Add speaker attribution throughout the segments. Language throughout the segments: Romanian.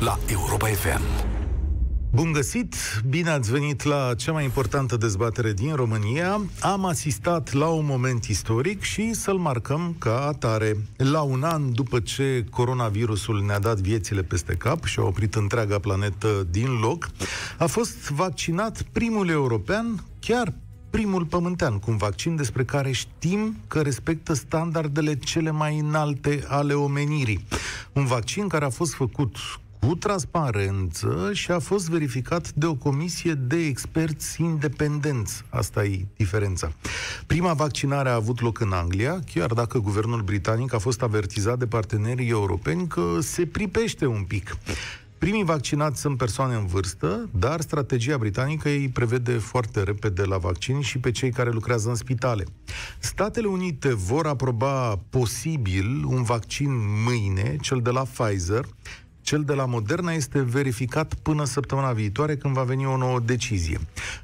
Speaker 1: la Europa FM.
Speaker 2: Bun găsit! Bine ați venit la cea mai importantă dezbatere din România. Am asistat la un moment istoric și să-l marcăm ca atare. La un an după ce coronavirusul ne-a dat viețile peste cap și a oprit întreaga planetă din loc, a fost vaccinat primul european, chiar primul pământean cu un vaccin despre care știm că respectă standardele cele mai înalte ale omenirii. Un vaccin care a fost făcut cu transparență și a fost verificat de o comisie de experți independenți. Asta e diferența. Prima vaccinare a avut loc în Anglia, chiar dacă guvernul britanic a fost avertizat de partenerii europeni că se pripește un pic. Primii vaccinați sunt persoane în vârstă, dar strategia britanică îi prevede foarte repede la vaccin și pe cei care lucrează în spitale. Statele Unite vor aproba posibil un vaccin mâine, cel de la Pfizer, cel de la Moderna este verificat până săptămâna viitoare, când va veni o nouă decizie.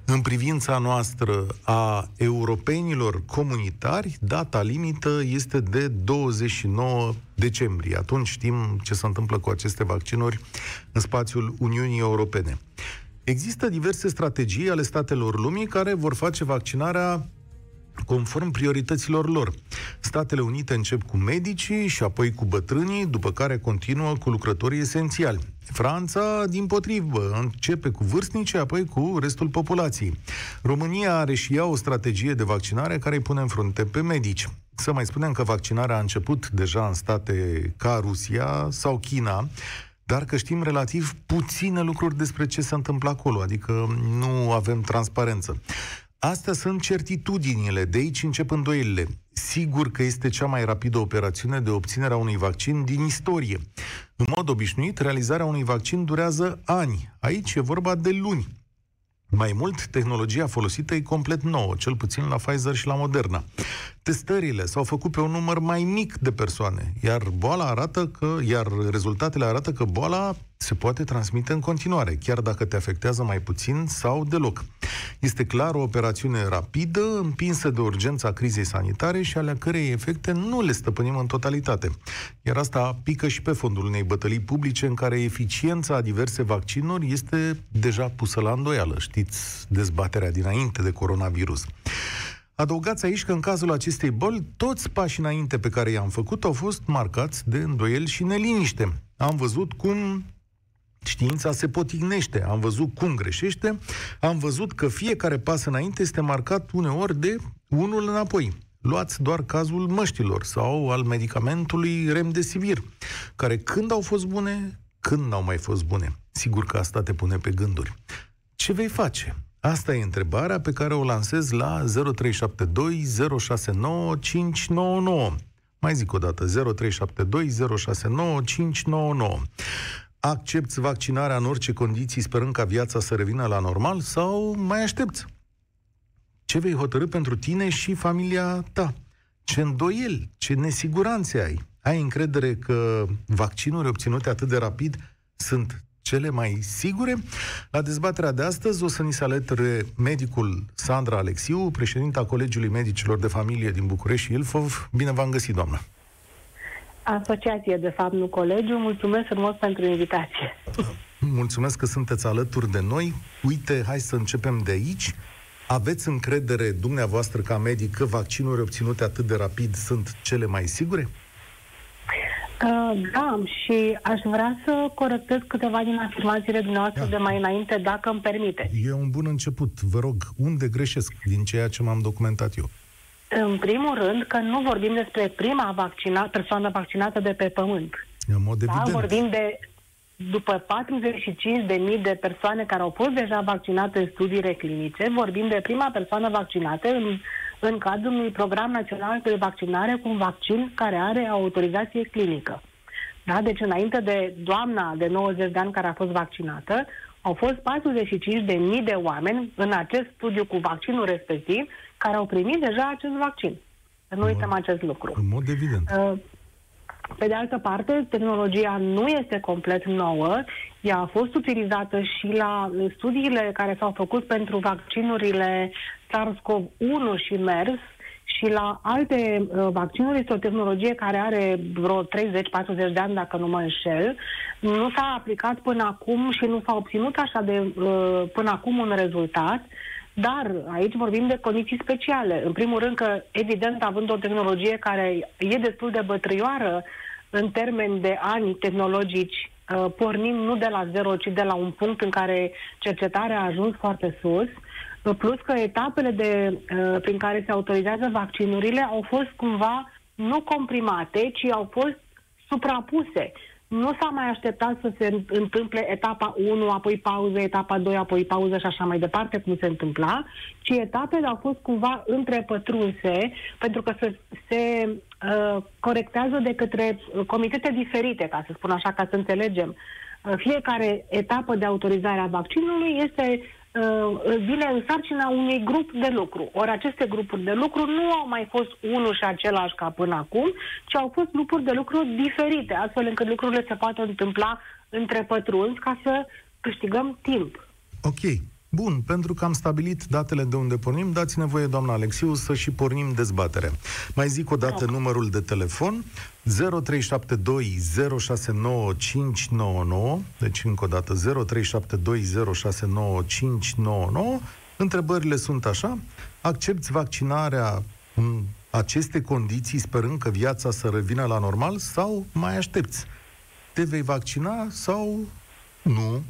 Speaker 2: În privința noastră a europenilor comunitari, data limită este de 29 decembrie. Atunci știm ce se întâmplă cu aceste vaccinuri în spațiul Uniunii Europene. Există diverse strategii ale statelor lumii care vor face vaccinarea conform priorităților lor. Statele Unite încep cu medicii și apoi cu bătrânii, după care continuă cu lucrătorii esențiali. Franța, din potrivă, începe cu vârstnici, apoi cu restul populației. România are și ea o strategie de vaccinare care îi pune în frunte pe medici. Să mai spunem că vaccinarea a început deja în state ca Rusia sau China, dar că știm relativ puține lucruri despre ce se întâmplă acolo, adică nu avem transparență. Astea sunt certitudinile, de aici încep îndoielile. Sigur că este cea mai rapidă operațiune de obținere a unui vaccin din istorie. În mod obișnuit, realizarea unui vaccin durează ani. Aici e vorba de luni. Mai mult, tehnologia folosită e complet nouă, cel puțin la Pfizer și la Moderna. Testările s-au făcut pe un număr mai mic de persoane, iar boala arată că, iar rezultatele arată că boala se poate transmite în continuare, chiar dacă te afectează mai puțin sau deloc. Este clar o operațiune rapidă, împinsă de urgența crizei sanitare și ale cărei efecte nu le stăpânim în totalitate. Iar asta pică și pe fondul unei bătălii publice în care eficiența a diverse vaccinuri este deja pusă la îndoială. Știți dezbaterea dinainte de coronavirus. Adăugați aici că în cazul acestei boli, toți pașii înainte pe care i-am făcut au fost marcați de îndoieli și neliniște. Am văzut cum Știința se potignește. Am văzut cum greșește, am văzut că fiecare pas înainte este marcat uneori de unul înapoi. Luați doar cazul măștilor sau al medicamentului Remdesivir, care când au fost bune, când n-au mai fost bune. Sigur că asta te pune pe gânduri. Ce vei face? Asta e întrebarea pe care o lansez la 0372 069 599. Mai zic o dată, 0372 069 599 accepti vaccinarea în orice condiții sperând ca viața să revină la normal sau mai aștepți? Ce vei hotărâ pentru tine și familia ta? Ce îndoieli, ce nesiguranțe ai? Ai încredere că vaccinurile obținute atât de rapid sunt cele mai sigure? La dezbaterea de astăzi o să ni se alăture medicul Sandra Alexiu, președinta Colegiului Medicilor de Familie din București și Ilfov. Bine v-am găsit, doamnă!
Speaker 3: Asociație, de fapt, nu colegiu. Mulțumesc frumos pentru invitație.
Speaker 2: Mulțumesc că sunteți alături de noi. Uite, hai să începem de aici. Aveți încredere dumneavoastră ca medic că vaccinurile obținute atât de rapid sunt cele mai sigure?
Speaker 3: Uh, da, și aș vrea să corectez câteva din afirmațiile dumneavoastră da. de mai înainte, dacă îmi permite.
Speaker 2: E un bun început. Vă rog, unde greșesc din ceea ce m-am documentat eu?
Speaker 3: În primul rând că nu vorbim despre prima vaccina, persoană vaccinată de pe pământ.
Speaker 2: În mod da?
Speaker 3: Vorbim de după 45.000 de persoane care au fost deja vaccinate în studiile clinice, vorbim de prima persoană vaccinată în, în cadrul unui program național de vaccinare cu un vaccin care are autorizație clinică. Da? Deci înainte de doamna de 90 de ani care a fost vaccinată, au fost 45.000 de oameni în acest studiu cu vaccinul respectiv care au primit deja acest vaccin. Să nu uităm acest lucru.
Speaker 2: În mod evident. Uh,
Speaker 3: pe de altă parte, tehnologia nu este complet nouă. Ea a fost utilizată și la studiile care s-au făcut pentru vaccinurile SARS-CoV-1 și MERS și la alte uh, vaccinuri este o tehnologie care are vreo 30-40 de ani, dacă nu mă înșel. Nu s-a aplicat până acum și nu s-a obținut așa de uh, până acum un rezultat. Dar aici vorbim de condiții speciale. În primul rând că, evident, având o tehnologie care e destul de bătrioară în termen de ani tehnologici, uh, pornim nu de la zero, ci de la un punct în care cercetarea a ajuns foarte sus. Plus că etapele de, uh, prin care se autorizează vaccinurile au fost cumva nu comprimate, ci au fost suprapuse. Nu s-a mai așteptat să se întâmple etapa 1, apoi pauză, etapa 2, apoi pauză și așa mai departe, cum se întâmpla, ci etapele au fost cumva întrepătrunse, pentru că se, se uh, corectează de către comitete diferite, ca să spun așa, ca să înțelegem. Uh, fiecare etapă de autorizare a vaccinului este Uh, vine în sarcina unui grup de lucru. Ori aceste grupuri de lucru nu au mai fost unul și același ca până acum, ci au fost grupuri de lucru diferite, astfel încât lucrurile se poate întâmpla între pătrunzi ca să câștigăm timp.
Speaker 2: Ok. Bun, pentru că am stabilit datele de unde pornim, dați nevoie, doamna Alexiu, să și pornim dezbaterea. Mai zic o dată numărul de telefon, 0372 069599, deci încă o dată 0372 069599. Întrebările sunt așa, accepti vaccinarea în aceste condiții, sperând că viața să revină la normal, sau mai aștepți? Te vei vaccina sau nu?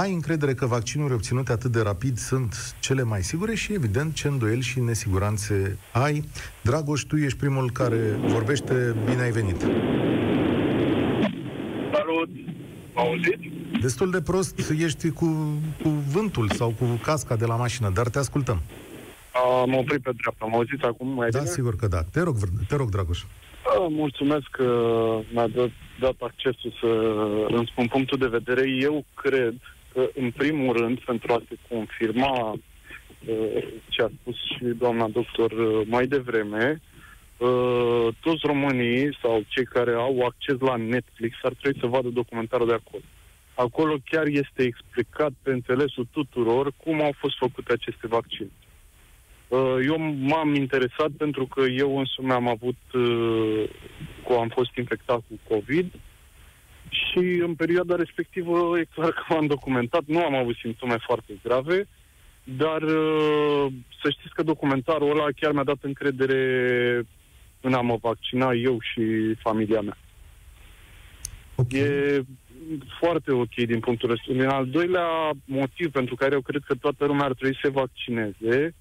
Speaker 2: Ai încredere că vaccinurile obținute atât de rapid sunt cele mai sigure și, evident, ce îndoieli și nesiguranțe ai. Dragoș, tu ești primul care vorbește. Bine ai venit!
Speaker 1: Salut! auzit?
Speaker 2: Destul de prost ești cu, cu vântul sau cu casca de la mașină, dar te ascultăm.
Speaker 1: Am oprit pe dreapta. Mă auziți acum mai
Speaker 2: da,
Speaker 1: bine?
Speaker 2: sigur că da. Te rog, te rog Dragoș.
Speaker 1: Mulțumesc că mi-a dat, dat accesul să îmi spun punctul de vedere. Eu cred în primul rând, pentru a se confirma uh, ce a spus și doamna doctor uh, mai devreme, uh, toți românii sau cei care au acces la Netflix ar trebui să vadă documentarul de acolo. Acolo chiar este explicat pe înțelesul tuturor cum au fost făcute aceste vaccine. Eu m-am interesat pentru că eu însumi am avut, am fost infectat cu COVID și în perioada respectivă e clar că m-am documentat, nu am avut simptome foarte grave, dar uh, să știți că documentarul ăla chiar mi-a dat încredere în a mă vaccina eu și familia mea. Okay. E foarte ok din punctul ăsta. Din al doilea motiv pentru care eu cred că toată lumea ar trebui să se vaccineze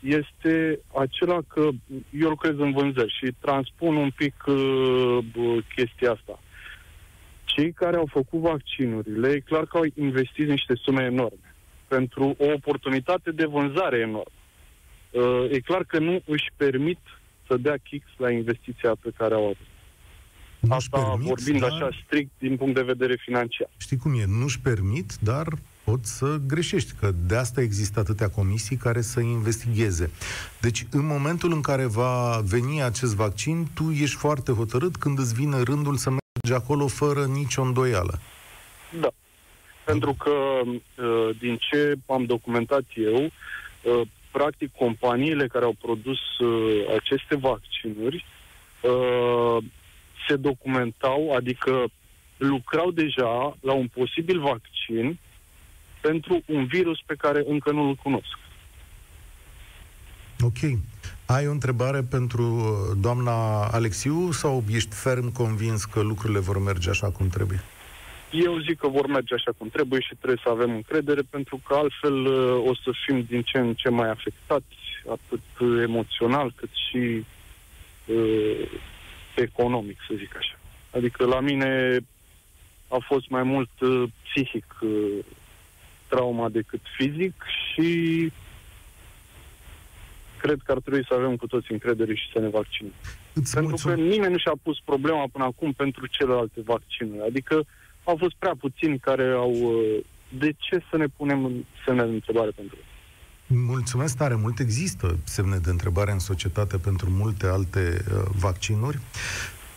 Speaker 1: este acela că eu lucrez în vânzări și transpun un pic uh, chestia asta cei care au făcut vaccinurile, e clar că au investit niște sume enorme pentru o oportunitate de vânzare enormă. Uh, e clar că nu își permit să dea kicks la investiția pe care au avut.
Speaker 2: Nu
Speaker 1: Asta
Speaker 2: permit,
Speaker 1: vorbind
Speaker 2: dar...
Speaker 1: așa strict din punct de vedere financiar.
Speaker 2: Știi cum e? Nu-și permit, dar pot să greșești, că de asta există atâtea comisii care să investigheze. Deci, în momentul în care va veni acest vaccin, tu ești foarte hotărât când îți vine rândul să mergi acolo fără nicio îndoială.
Speaker 1: Da. Pentru că, uh, din ce am documentat eu, uh, practic, companiile care au produs uh, aceste vaccinuri se documentau, adică lucrau deja la un posibil vaccin pentru un virus pe care încă nu-l cunosc.
Speaker 2: Ok. Ai o întrebare pentru uh, doamna Alexiu sau ești ferm convins că lucrurile vor merge așa cum trebuie?
Speaker 1: Eu zic că vor merge așa cum trebuie și trebuie să avem încredere, pentru că altfel uh, o să fim din ce în ce mai afectați, atât emoțional cât și uh, economic, să zic așa. Adică la mine a fost mai mult uh, psihic uh, trauma decât fizic și cred că ar trebui să avem cu toți încredere și să ne vaccinăm. Îți pentru mulțumim. că nimeni nu și-a pus problema până acum pentru celelalte vaccinuri. Adică au fost prea puțini care au... Uh, de ce să ne punem semne de întrebare pentru asta?
Speaker 2: Mulțumesc tare mult. Există semne de întrebare în societate pentru multe alte uh, vaccinuri.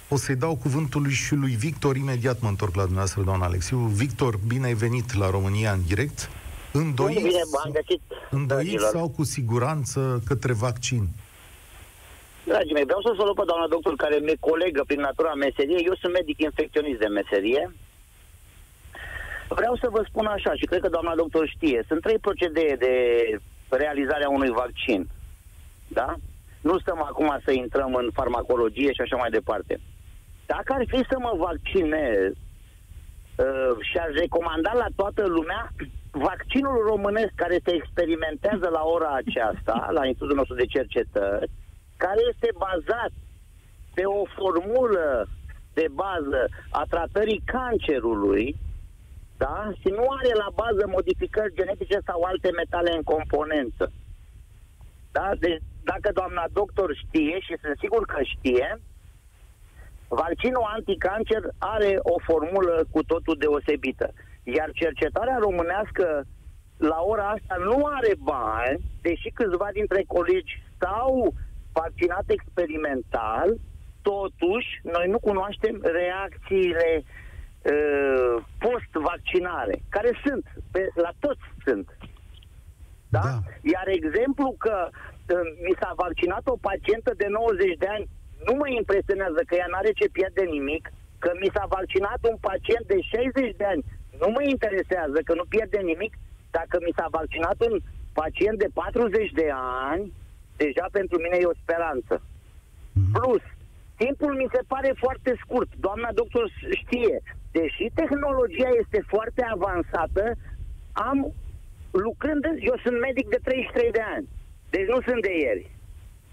Speaker 2: O să-i dau cuvântul și lui Victor. Imediat mă întorc la dumneavoastră, doamna Alexiu. Victor, bine ai venit la România în direct.
Speaker 4: Îndoiți, bine, am găsit,
Speaker 2: îndoiți sau cu siguranță către vaccin?
Speaker 4: Dragii mei, vreau să salut pe doamna doctor care mi-e colegă prin natura meserie. Eu sunt medic infecționist de meserie. Vreau să vă spun așa, și cred că doamna doctor știe, sunt trei procedee de realizarea unui vaccin. Da? Nu stăm acum să intrăm în farmacologie și așa mai departe. Dacă ar fi să mă vaccinez uh, și aș recomanda la toată lumea vaccinul românesc care se experimentează la ora aceasta, la Institutul nostru de cercetări, care este bazat pe o formulă de bază a tratării cancerului, da? Și nu are la bază modificări genetice sau alte metale în componență. Da? Deci, dacă doamna doctor știe, și sunt sigur că știe, vaccinul anticancer are o formulă cu totul deosebită. Iar cercetarea românească la ora asta nu are bani, deși câțiva dintre colegi s-au vaccinat experimental, totuși noi nu cunoaștem reacțiile uh, post-vaccinare, care sunt, pe, la toți sunt. Da? da? Iar exemplu că uh, mi s-a vaccinat o pacientă de 90 de ani nu mă impresionează că ea n-are ce pierde nimic, că mi s-a vaccinat un pacient de 60 de ani nu mă interesează că nu pierde nimic dacă mi s-a vaccinat un pacient de 40 de ani, deja pentru mine e o speranță. Mhm. Plus, timpul mi se pare foarte scurt. Doamna doctor știe, deși tehnologia este foarte avansată, am lucrând, eu sunt medic de 33 de ani, deci nu sunt de ieri.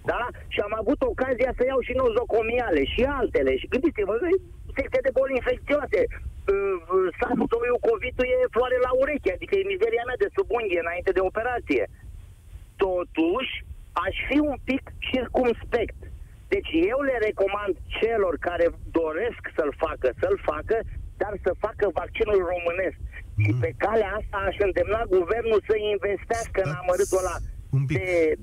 Speaker 4: Da? Și am avut ocazia să iau și nozocomiale și altele. Și gândiți-vă, secte de boli infecțioase, SARS-CoV covid e floare la ureche, adică e mizeria mea de sub unghie înainte de operație. Totuși, aș fi un pic circumspect. Deci eu le recomand celor care doresc să-l facă, să-l facă, dar să facă vaccinul românesc. Mm. Și pe calea asta aș îndemna guvernul să investească Stați în amărâtul ăla de,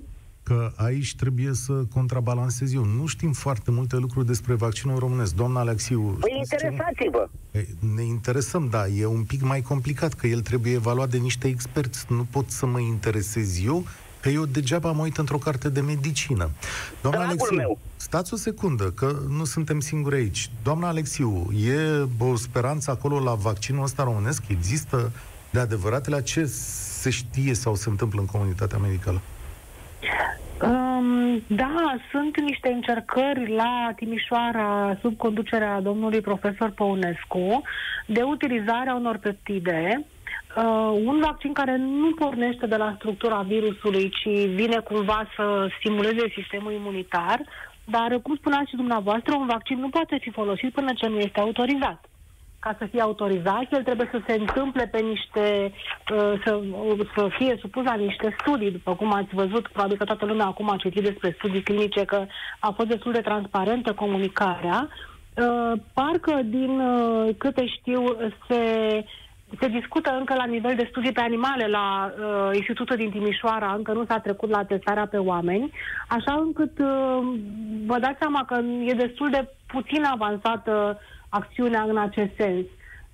Speaker 2: că aici trebuie să contrabalancez eu. Nu știm foarte multe lucruri despre vaccinul românesc. Doamna Alexiu...
Speaker 4: Păi interesați-vă!
Speaker 2: Ne interesăm, da. E un pic mai complicat, că el trebuie evaluat de niște experți. Nu pot să mă interesez eu, că eu degeaba mă uit într-o carte de medicină. Doamna Dragul Alexiu, meu. stați o secundă, că nu suntem singuri aici. Doamna Alexiu, e o speranță acolo la vaccinul ăsta românesc? Există de adevăratele? Ce se știe sau se întâmplă în comunitatea medicală?
Speaker 3: Um, da, sunt niște încercări la Timișoara sub conducerea domnului profesor Păunescu de utilizarea unor peptide Uh, un vaccin care nu pornește de la structura virusului, ci vine cumva să stimuleze sistemul imunitar, dar, cum spuneați și dumneavoastră, un vaccin nu poate fi folosit până ce nu este autorizat ca să fie autorizat, el trebuie să se întâmple pe niște, uh, să, să fie supus la niște studii, după cum ați văzut, probabil că toată lumea acum a citit despre studii clinice, că a fost destul de transparentă comunicarea. Uh, parcă, din uh, câte știu, se se discută încă la nivel de studii pe animale la uh, Institutul din Timișoara, încă nu s-a trecut la testarea pe oameni, așa încât uh, vă dați seama că e destul de puțin avansată acțiunea în acest sens.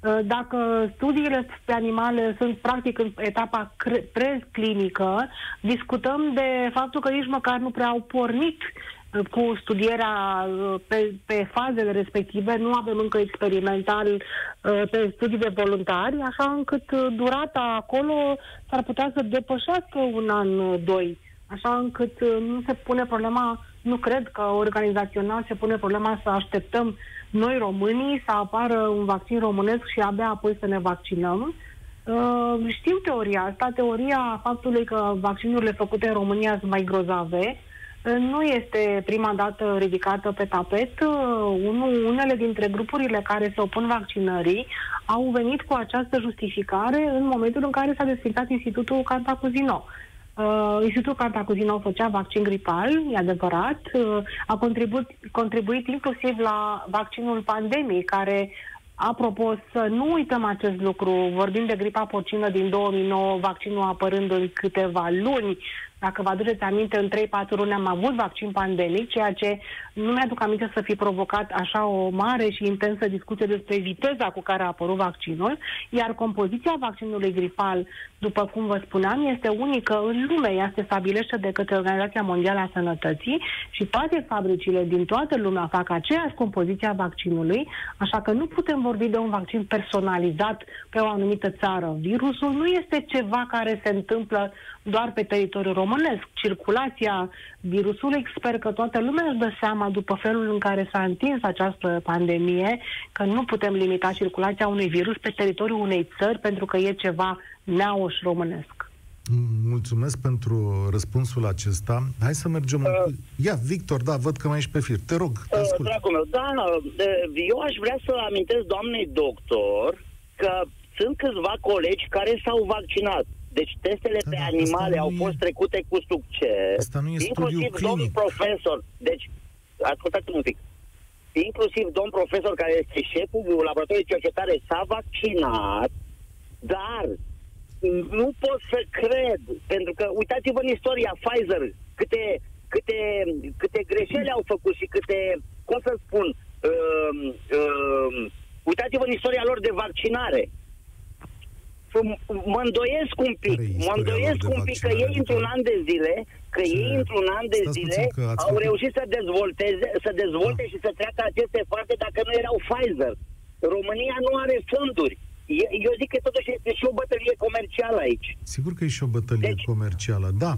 Speaker 3: Uh, dacă studiile pe animale sunt practic în etapa preclinică, discutăm de faptul că nici măcar nu prea au pornit uh, cu studierea uh, pe, pe fazele respective, nu avem încă experimental pe studii de voluntari, așa încât durata acolo s-ar putea să depășească un an, doi, așa încât nu se pune problema, nu cred că organizațional se pune problema să așteptăm noi românii să apară un vaccin românesc și abia apoi să ne vaccinăm. Uh, știu teoria asta, teoria faptului că vaccinurile făcute în România sunt mai grozave. Uh, nu este prima dată ridicată pe tapet. Uh, unele dintre grupurile care se opun vaccinării au venit cu această justificare în momentul în care s-a desfințat Institutul Cantacuzino. Uh, Institutul Cantacuzino făcea vaccin gripal, e adevărat, uh, a contribuit, contribuit inclusiv la vaccinul pandemiei, care, apropo, să nu uităm acest lucru, vorbim de gripa porcină din 2009, vaccinul apărând în câteva luni, Dacă vă aduceți aminte, în 3-4 luni am avut vaccin pandemic, ceea ce nu mi-aduc aminte să fi provocat așa o mare și intensă discuție despre viteza cu care a apărut vaccinul, iar compoziția vaccinului gripal, după cum vă spuneam, este unică în lume. Ea se stabilește de către Organizația Mondială a Sănătății și toate fabricile din toată lumea fac aceeași compoziție a vaccinului, așa că nu putem vorbi de un vaccin personalizat pe o anumită țară. Virusul nu este ceva care se întâmplă doar pe teritoriul românesc. Circulația virusului, sper că toată lumea își dă seama după felul în care s-a întins această pandemie, că nu putem limita circulația unui virus pe teritoriul unei țări pentru că e ceva neauș românesc.
Speaker 2: Mulțumesc pentru răspunsul acesta. Hai să mergem... Uh, Ia, Victor, da, văd că mai ești pe fir. Te rog, te uh,
Speaker 4: Dragul meu, da, eu aș vrea să amintesc doamnei doctor că sunt câțiva colegi care s-au vaccinat. Deci testele da, pe da, animale au fost e... trecute cu succes.
Speaker 2: Asta nu e
Speaker 4: inclusiv domn profesor. Deci, ascultați-mă un pic. Inclusiv domn profesor care este șeful laboratorului de cercetare s-a vaccinat, dar nu pot să cred, pentru că uitați-vă în istoria Pfizer, câte, câte, câte greșeli au făcut și câte, cum să spun, uh, uh, uitați-vă în istoria lor de vaccinare mă îndoiesc un pic, mă îndoiesc un pic că ei într-un an de zile, că Ce? ei într-un an de Stați zile au făcut... reușit să dezvolteze, să dezvolte da. și să treacă aceste fapte dacă nu erau Pfizer. România nu are fonduri. Eu zic că totuși este și o bătălie comercială aici.
Speaker 2: Sigur că e și o bătălie deci, comercială, da.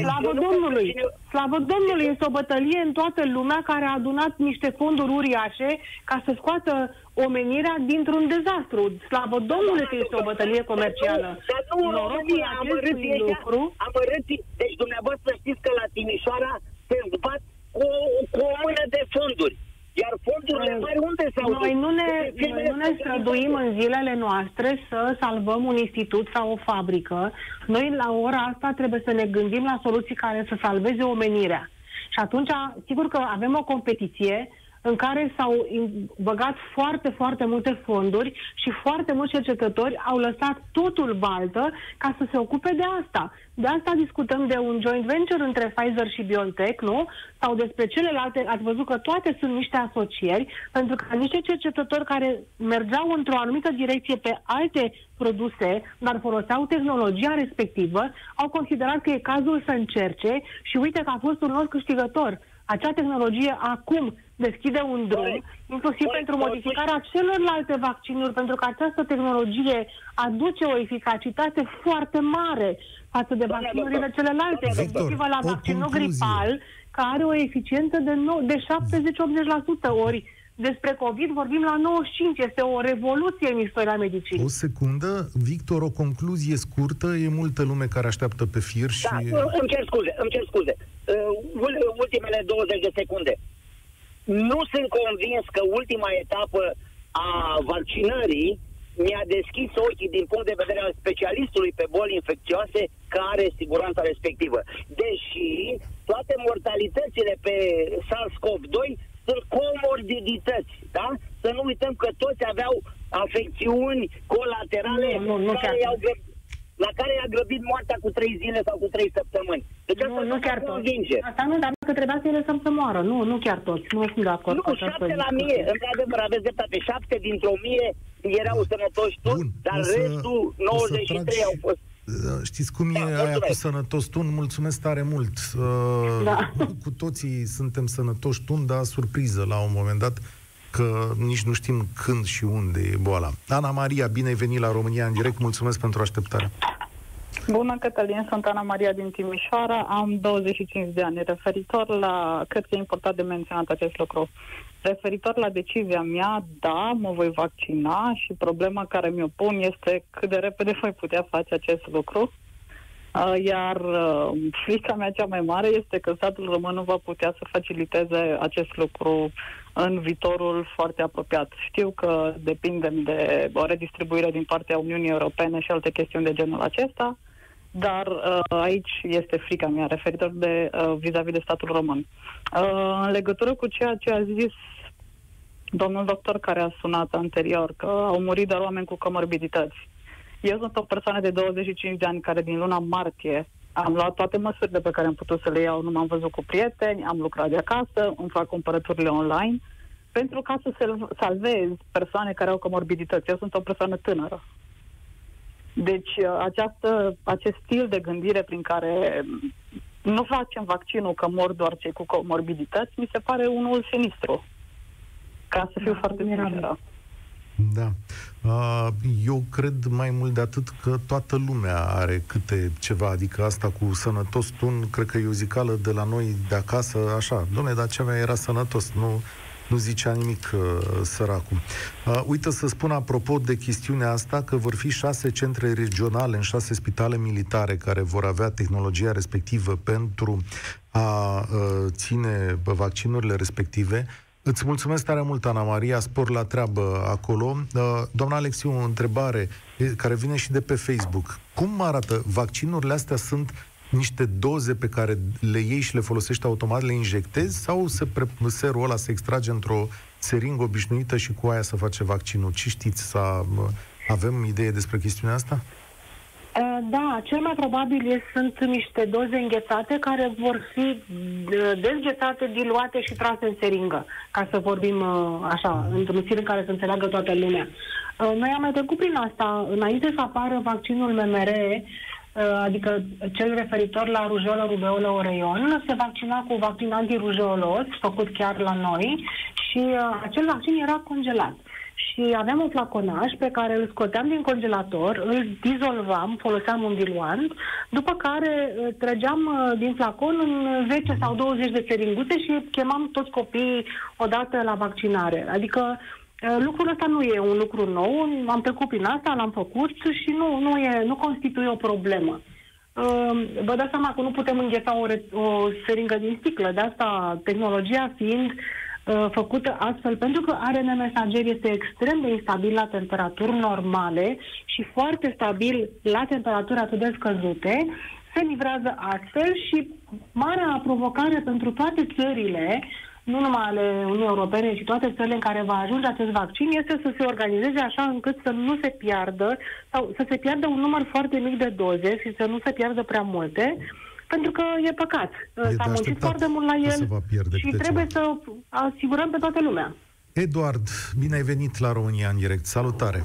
Speaker 3: Slavă Domnului! Slavă Domnului! Este o bătălie în toată lumea care a adunat niște fonduri uriașe ca să scoată omenirea dintr-un dezastru. Slavă Domnului că este o bătălie comercială.
Speaker 4: Dar nu, Norocul acestui lucru... Amărâții, deci dumneavoastră știți că la Timișoara se zbat cu, cu o mână de fonduri. Iar fondurile mari unde s-au
Speaker 3: Noi nu ne, noi nu ne străduim în zilele noastre să salvăm un institut sau o fabrică. Noi la ora asta trebuie să ne gândim la soluții care să salveze omenirea. Și atunci, sigur că avem o competiție în care s-au băgat foarte, foarte multe fonduri și foarte mulți cercetători au lăsat totul baltă ca să se ocupe de asta. De asta discutăm de un joint venture între Pfizer și BioNTech, nu? Sau despre celelalte, ați văzut că toate sunt niște asocieri, pentru că niște cercetători care mergeau într-o anumită direcție pe alte produse, dar foloseau tehnologia respectivă, au considerat că e cazul să încerce și uite că a fost un lot câștigător. Acea tehnologie acum deschide un drum, Corect. inclusiv Corect. pentru modificarea celorlalte vaccinuri, pentru că această tehnologie aduce o eficacitate foarte mare față de vaccinurile celelalte, inclusiv la vaccinul gripal, care are o eficiență de, no- de 70-80%, ori despre COVID vorbim la 95. Este o revoluție în istoria medicinii.
Speaker 2: O secundă, Victor, o concluzie scurtă. E multă lume care așteaptă pe fir și... Da,
Speaker 4: îmi cer scuze, îmi cer scuze. Uh, ultimele 20 de secunde. Nu sunt convins că ultima etapă a vaccinării mi-a deschis ochii din punct de vedere al specialistului pe boli infecțioase care are siguranța respectivă. Deși toate mortalitățile pe SARS-CoV-2 sunt comorbidități, da? Să nu uităm că toți aveau afecțiuni colaterale
Speaker 3: nu, nu, nu care i-au
Speaker 4: la care i-a grăbit moartea cu trei zile sau cu trei săptămâni. Deci
Speaker 3: nu, nu chiar toți. Asta nu, dar că trebuia să-i lăsăm să moară. Nu, nu chiar toți. Nu sunt de acord
Speaker 4: nu, cu șapte la mie. Într-adevăr, aveți dreptate. Șapte dintr-o mie erau sănătoși toți, Bun, dar să, restul, 93 tragi... au fost
Speaker 2: Știți cum da, e mulțumesc. aia cu sănătos tun? Mulțumesc tare mult. Da. Cu toții suntem sănătoși tun, dar surpriză la un moment dat că nici nu știm când și unde e boala. Ana Maria, bine ai venit la România în direct, mulțumesc pentru așteptare.
Speaker 5: Bună, Cătălin, sunt Ana Maria din Timișoara, am 25 de ani. Referitor la, cred că e important de menționat acest lucru, referitor la decizia mea, da, mă voi vaccina și problema care mi-o pun este cât de repede voi putea face acest lucru. Uh, iar uh, frica mea cea mai mare este că statul român nu va putea să faciliteze acest lucru în viitorul foarte apropiat. Știu că depindem de o redistribuire din partea Uniunii Europene și alte chestiuni de genul acesta, dar uh, aici este frica mea referitor de uh, vis-a-vis de statul român. Uh, în legătură cu ceea ce a zis domnul doctor care a sunat anterior, că au murit doar oameni cu comorbidități. Eu sunt o persoană de 25 de ani care din luna martie Am luat toate măsurile pe care am putut să le iau, nu m-am văzut cu prieteni, am lucrat de acasă, îmi fac cumpărăturile online, pentru ca să salvez persoane care au comorbidități. Eu sunt o persoană tânără. Deci uh, această, acest stil de gândire prin care nu facem vaccinul că mor doar cei cu comorbidități, mi se pare unul sinistru. Ca să fiu da, foarte sinceră.
Speaker 2: Da. Eu cred mai mult de atât că toată lumea are câte ceva, adică asta cu sănătos tun, cred că e o zicală de la noi de acasă, așa, domne, dar ceva era sănătos, nu, nu zicea nimic uh, săracul. Uh, uită să spun apropo de chestiunea asta că vor fi șase centre regionale în șase spitale militare care vor avea tehnologia respectivă pentru a uh, ține vaccinurile respective. Îți mulțumesc tare mult, Ana Maria, spor la treabă acolo. Uh, doamna Alexiu, o întrebare care vine și de pe Facebook. Cum arată? Vaccinurile astea sunt niște doze pe care le iei și le folosești automat, le injectezi sau se pre- serul ăla se extrage într-o seringă obișnuită și cu aia să face vaccinul? Ce știți? Să avem idee despre chestiunea asta?
Speaker 3: Uh, da, cel mai probabil sunt niște doze înghețate care vor fi uh, dezghețate, diluate și trase în seringă, ca să vorbim uh, așa, într-un stil în care să înțeleagă toată lumea. Noi am mai trecut prin asta înainte să apară vaccinul MMR, adică cel referitor la rujeolă, rubeolă, oreion, se vaccina cu vaccin antirujeolos, făcut chiar la noi, și acel vaccin era congelat și aveam un flaconaj pe care îl scoteam din congelator, îl dizolvam, foloseam un diluant, după care uh, trăgeam uh, din flacon în 10 sau 20 de seringuțe și chemam toți copiii odată la vaccinare. Adică uh, lucrul ăsta nu e un lucru nou, am trecut prin asta, l-am făcut și nu, nu, e, nu constituie o problemă. Vă dați seama că nu putem îngheța o, o seringă din sticlă, de asta tehnologia fiind uh, Uh, făcută astfel pentru că ARN mesager este extrem de instabil la temperaturi normale și foarte stabil la temperaturi atât de scăzute, se livrează astfel și marea provocare pentru toate țările, nu numai ale Uniunii Europene, ci toate țările în care va ajunge acest vaccin, este să se organizeze așa încât să nu se piardă sau să se piardă un număr foarte mic de doze și să nu se piardă prea multe, pentru că e păcat. E S-a muncit foarte mult la el și trebuie ceva. să asigurăm pe toată lumea.
Speaker 2: Eduard, bine ai venit la România în direct. Salutare!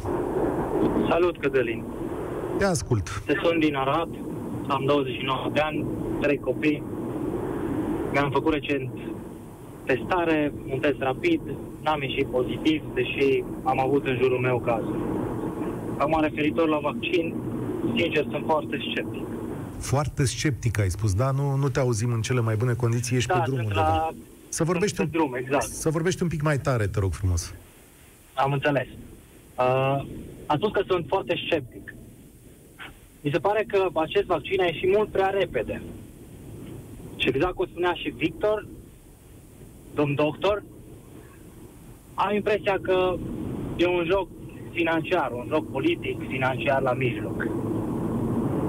Speaker 6: Salut, Cătălin!
Speaker 2: Te ascult!
Speaker 6: Te sunt din Arad, am 29 de ani, trei copii. Mi-am făcut recent testare, un test rapid, n-am ieșit pozitiv, deși am avut în jurul meu cazuri. Acum, referitor la vaccin, sincer, sunt foarte sceptic
Speaker 2: foarte sceptic ai spus, da? Nu, nu te auzim în cele mai bune condiții, ești
Speaker 6: da,
Speaker 2: pe drum
Speaker 6: la...
Speaker 2: Să vorbești, un...
Speaker 6: drum, exact.
Speaker 2: să vorbești un pic mai tare, te rog frumos.
Speaker 6: Am înțeles. Uh, am spus că sunt foarte sceptic. Mi se pare că acest vaccin a ieșit mult prea repede. Și exact cum spunea și Victor, domn doctor, am impresia că e un joc financiar, un joc politic financiar la mijloc.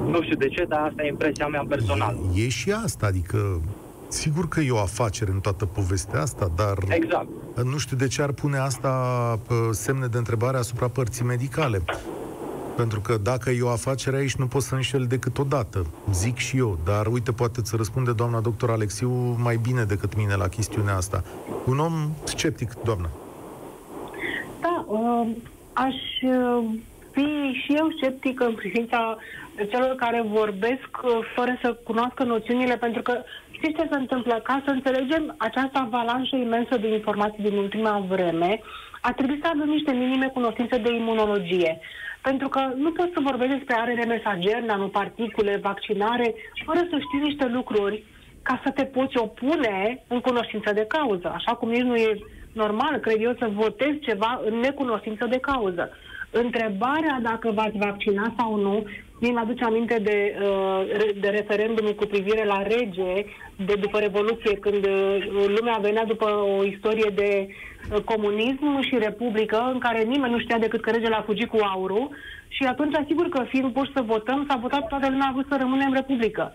Speaker 6: Nu știu de ce, dar asta e impresia mea personală.
Speaker 2: E și asta, adică Sigur că e o afacere în toată povestea asta, dar
Speaker 6: exact.
Speaker 2: nu știu de ce ar pune asta semne de întrebare asupra părții medicale. Pentru că dacă e o afacere aici, nu pot să înșel decât o dată. Zic și eu, dar uite, poate să răspunde doamna doctor Alexiu mai bine decât mine la chestiunea asta. Un om sceptic, doamnă.
Speaker 3: Da, uh, aș uh, fi și eu sceptică în privința celor care vorbesc uh, fără să cunoască noțiunile, pentru că știți ce se întâmplă? Ca să înțelegem această avalanșă imensă de informații din ultima vreme, a trebuit să avem niște minime cunoștințe de imunologie. Pentru că nu poți să vorbești despre ARN mesager, nanoparticule, vaccinare, fără să știi niște lucruri ca să te poți opune în cunoștință de cauză. Așa cum nici nu e normal, cred eu, să votezi ceva în necunoștință de cauză. Întrebarea dacă v-ați vaccina sau nu, mi aduce aminte de, uh, de referendumul cu privire la rege de după Revoluție, când uh, lumea venea după o istorie de uh, comunism și republică, în care nimeni nu știa decât că regele a fugit cu aurul și atunci, sigur că fiind puși să votăm, s-a votat toată lumea a vrut să rămânem republică.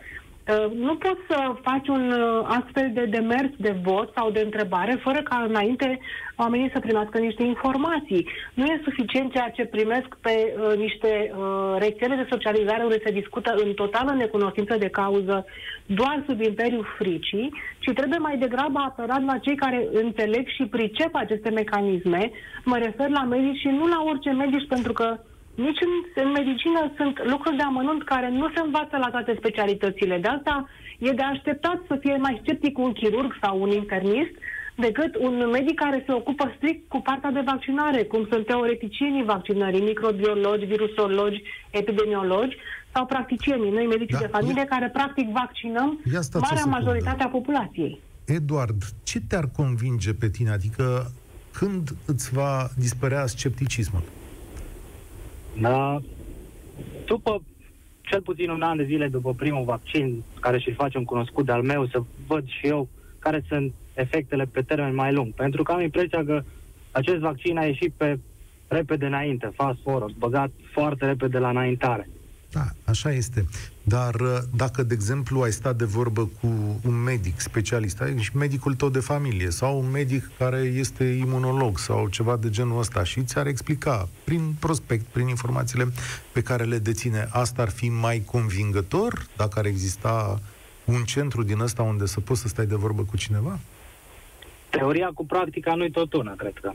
Speaker 3: Uh, nu poți să faci un uh, astfel de demers de vot sau de întrebare fără ca înainte oamenii să primească niște informații. Nu e suficient ceea ce primesc pe uh, niște uh, rețele de socializare unde se discută în totală necunoștință de cauză doar sub imperiul fricii, ci trebuie mai degrabă apelat la cei care înțeleg și pricep aceste mecanisme. Mă refer la medici și nu la orice medici, pentru că nici în, în medicină sunt lucruri de amănunt care nu se învață la toate specialitățile. De asta e de așteptat să fie mai sceptic un chirurg sau un internist decât un medic care se ocupă strict cu partea de vaccinare, cum sunt teoreticienii vaccinării, microbiologi, virusologi, epidemiologi sau practicienii, noi medici da, de familie, e... care practic vaccinăm marea majoritate a populației.
Speaker 2: Eduard, ce te-ar convinge pe tine? Adică când îți va dispărea scepticismul?
Speaker 6: Da, după cel puțin un an de zile după primul vaccin, care și-l face un cunoscut de-al meu, să văd și eu care sunt efectele pe termen mai lung. Pentru că am impresia că acest vaccin a ieșit pe repede înainte, fast forward, băgat foarte repede la înaintare.
Speaker 2: Da, așa este. Dar uh, dacă, de exemplu, ai stat de vorbă cu un medic specialist, ai și medicul tău de familie, sau un medic care este imunolog sau ceva de genul ăsta și ți-ar explica prin prospect, prin informațiile pe care le deține, asta ar fi mai convingător dacă ar exista un centru din ăsta unde să poți să stai de vorbă cu cineva?
Speaker 6: Teoria cu practica nu-i tot una, cred că.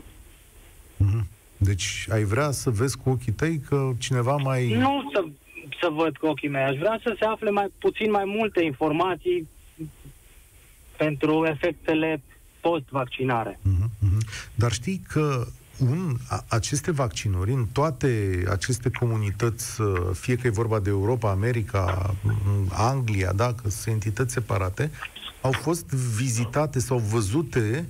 Speaker 2: Mm-hmm. Deci ai vrea să vezi cu ochii tăi că cineva mai...
Speaker 6: Nu să să văd cu ochii mei. Aș vrea să se afle mai puțin mai multe informații pentru efectele post-vaccinare.
Speaker 2: Uh-huh, Dar știi că un, a, aceste vaccinuri în toate aceste comunități, uh, fie că e vorba de Europa, America, Anglia, da, că sunt entități separate, au fost vizitate sau văzute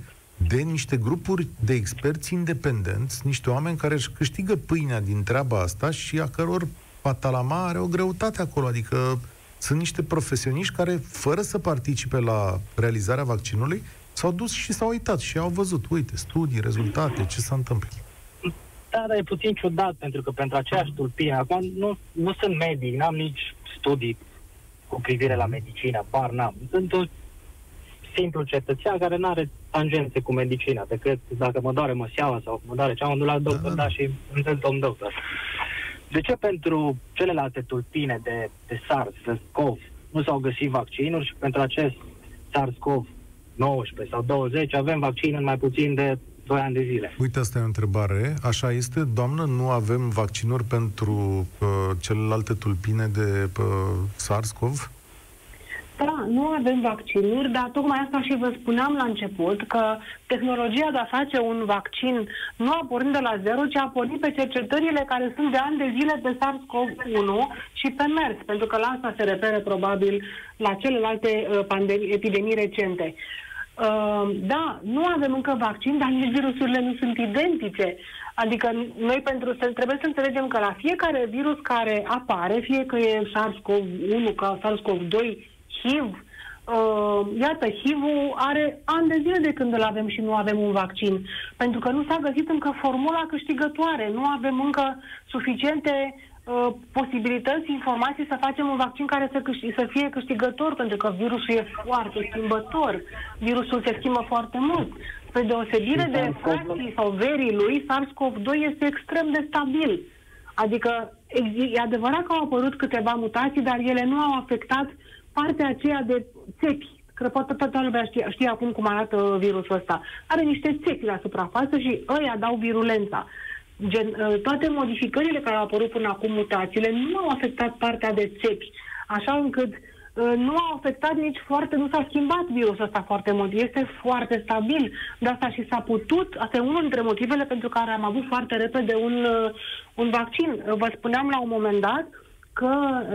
Speaker 2: de niște grupuri de experți independenți, niște oameni care își câștigă pâinea din treaba asta și a căror Patalama are o greutate acolo, adică sunt niște profesioniști care, fără să participe la realizarea vaccinului, s-au dus și s-au uitat și au văzut, uite, studii, rezultate, ce s-a întâmplat.
Speaker 6: Da, dar e puțin ciudat, pentru că pentru aceeași tulpine, acum nu, nu sunt medic, n-am nici studii cu privire la medicină, par n-am. Sunt un simplu cetățean care nu are tangențe cu medicina, decât dacă mă doare măseaua sau mă doare cea, mă duc la doctor, da, da, da. da și întâln domn doctor. De ce pentru celelalte tulpine de, de SARS-CoV nu s-au găsit vaccinuri și pentru acest SARS-CoV-19 sau 20 avem vaccin în mai puțin de 2 ani de zile?
Speaker 2: Uite, asta e o întrebare. Așa este, doamnă, nu avem vaccinuri pentru uh, celelalte tulpine de uh, SARS-CoV?
Speaker 3: Da, nu avem vaccinuri, dar tocmai asta și vă spuneam la început, că tehnologia de a face un vaccin nu a pornit de la zero, ci a pornit pe cercetările care sunt de ani de zile pe SARS-CoV-1 și pe MERS, pentru că la asta se referă probabil la celelalte uh, pandemii, epidemii recente. Uh, da, nu avem încă vaccin, dar nici virusurile nu sunt identice. Adică noi pentru să trebuie să înțelegem că la fiecare virus care apare, fie că e SARS-CoV-1, ca SARS-CoV-2 HIV. Uh, iată, HIV-ul are ani de zile de când îl avem și nu avem un vaccin. Pentru că nu s-a găsit încă formula câștigătoare. Nu avem încă suficiente uh, posibilități, informații să facem un vaccin care să, câștig, să fie câștigător, pentru că virusul e foarte schimbător. Virusul se schimbă foarte mult. Pe deosebire de fracții sau verii lui, SARS-CoV-2 este extrem de stabil. Adică e adevărat că au apărut câteva mutații, dar ele nu au afectat uh, partea aceea de țepi, că poate toată lumea știe, știe acum cum arată virusul ăsta, are niște țepi la suprafață și ăia dau virulența. Gen, ă, toate modificările care au apărut până acum, mutațiile, nu au afectat partea de țepi, așa încât ă, nu a afectat nici foarte, nu s-a schimbat virusul ăsta foarte mult, este foarte stabil. De asta și s-a putut, asta e unul dintre motivele pentru care am avut foarte repede un, ă, un vaccin. Vă spuneam la un moment dat, că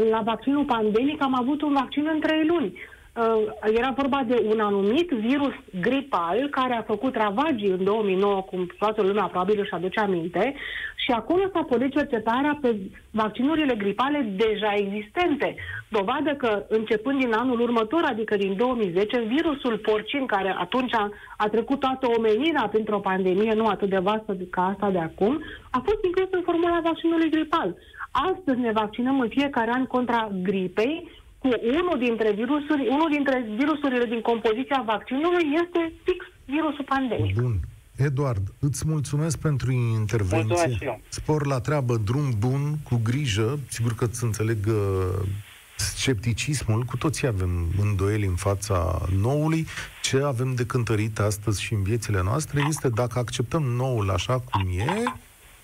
Speaker 3: la vaccinul pandemic am avut un vaccin în trei luni. Uh, era vorba de un anumit virus gripal care a făcut ravagii în 2009, cum toată lumea probabil își aduce aminte, și acolo s-a pornit cercetarea pe vaccinurile gripale deja existente. Dovadă că începând din anul următor, adică din 2010, virusul porcin, care atunci a, a trecut toată omenirea printr-o pandemie, nu atât de vastă ca asta de acum, a fost inclus în formula vaccinului gripal. Astăzi ne vaccinăm în fiecare an contra gripei, cu unul dintre virusuri, unul dintre virusurile din compoziția vaccinului este fix virusul pandemic.
Speaker 2: Bun. Eduard, îți mulțumesc pentru intervenție. Spor la treabă, drum bun, cu grijă. Sigur că îți înțeleg uh, scepticismul. Cu toții avem îndoieli în fața noului. Ce avem de cântărit astăzi și în viețile noastre este dacă acceptăm noul așa cum e,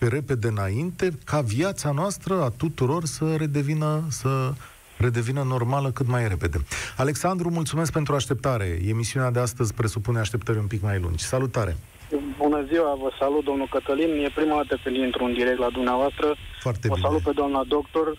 Speaker 2: pe repede înainte, ca viața noastră a tuturor să redevină, să redevină normală cât mai repede. Alexandru, mulțumesc pentru așteptare. Emisiunea de astăzi presupune așteptări un pic mai lungi. Salutare!
Speaker 7: Bună ziua, vă salut, domnul Cătălin. E prima dată când intru în direct la dumneavoastră.
Speaker 2: Foarte
Speaker 7: vă
Speaker 2: bine.
Speaker 7: salut pe doamna doctor.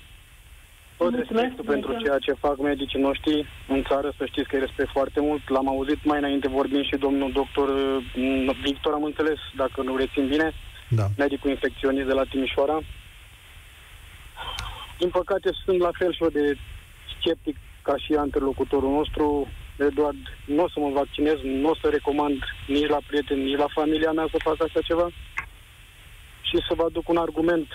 Speaker 7: Tot respectul pentru ceea ce fac medicii noștri în țară, să știți că îi respect foarte mult. L-am auzit mai înainte vorbind și domnul doctor mm, Victor, am înțeles, dacă nu rețin bine,
Speaker 2: da.
Speaker 7: medicul infecționist de la Timișoara. Din păcate sunt la fel și eu de sceptic ca și anterlocutorul nostru. Eduard, nu o să mă vaccinez, nu o să recomand nici la prieteni, nici la familia mea să fac așa ceva. Și să vă aduc un argument.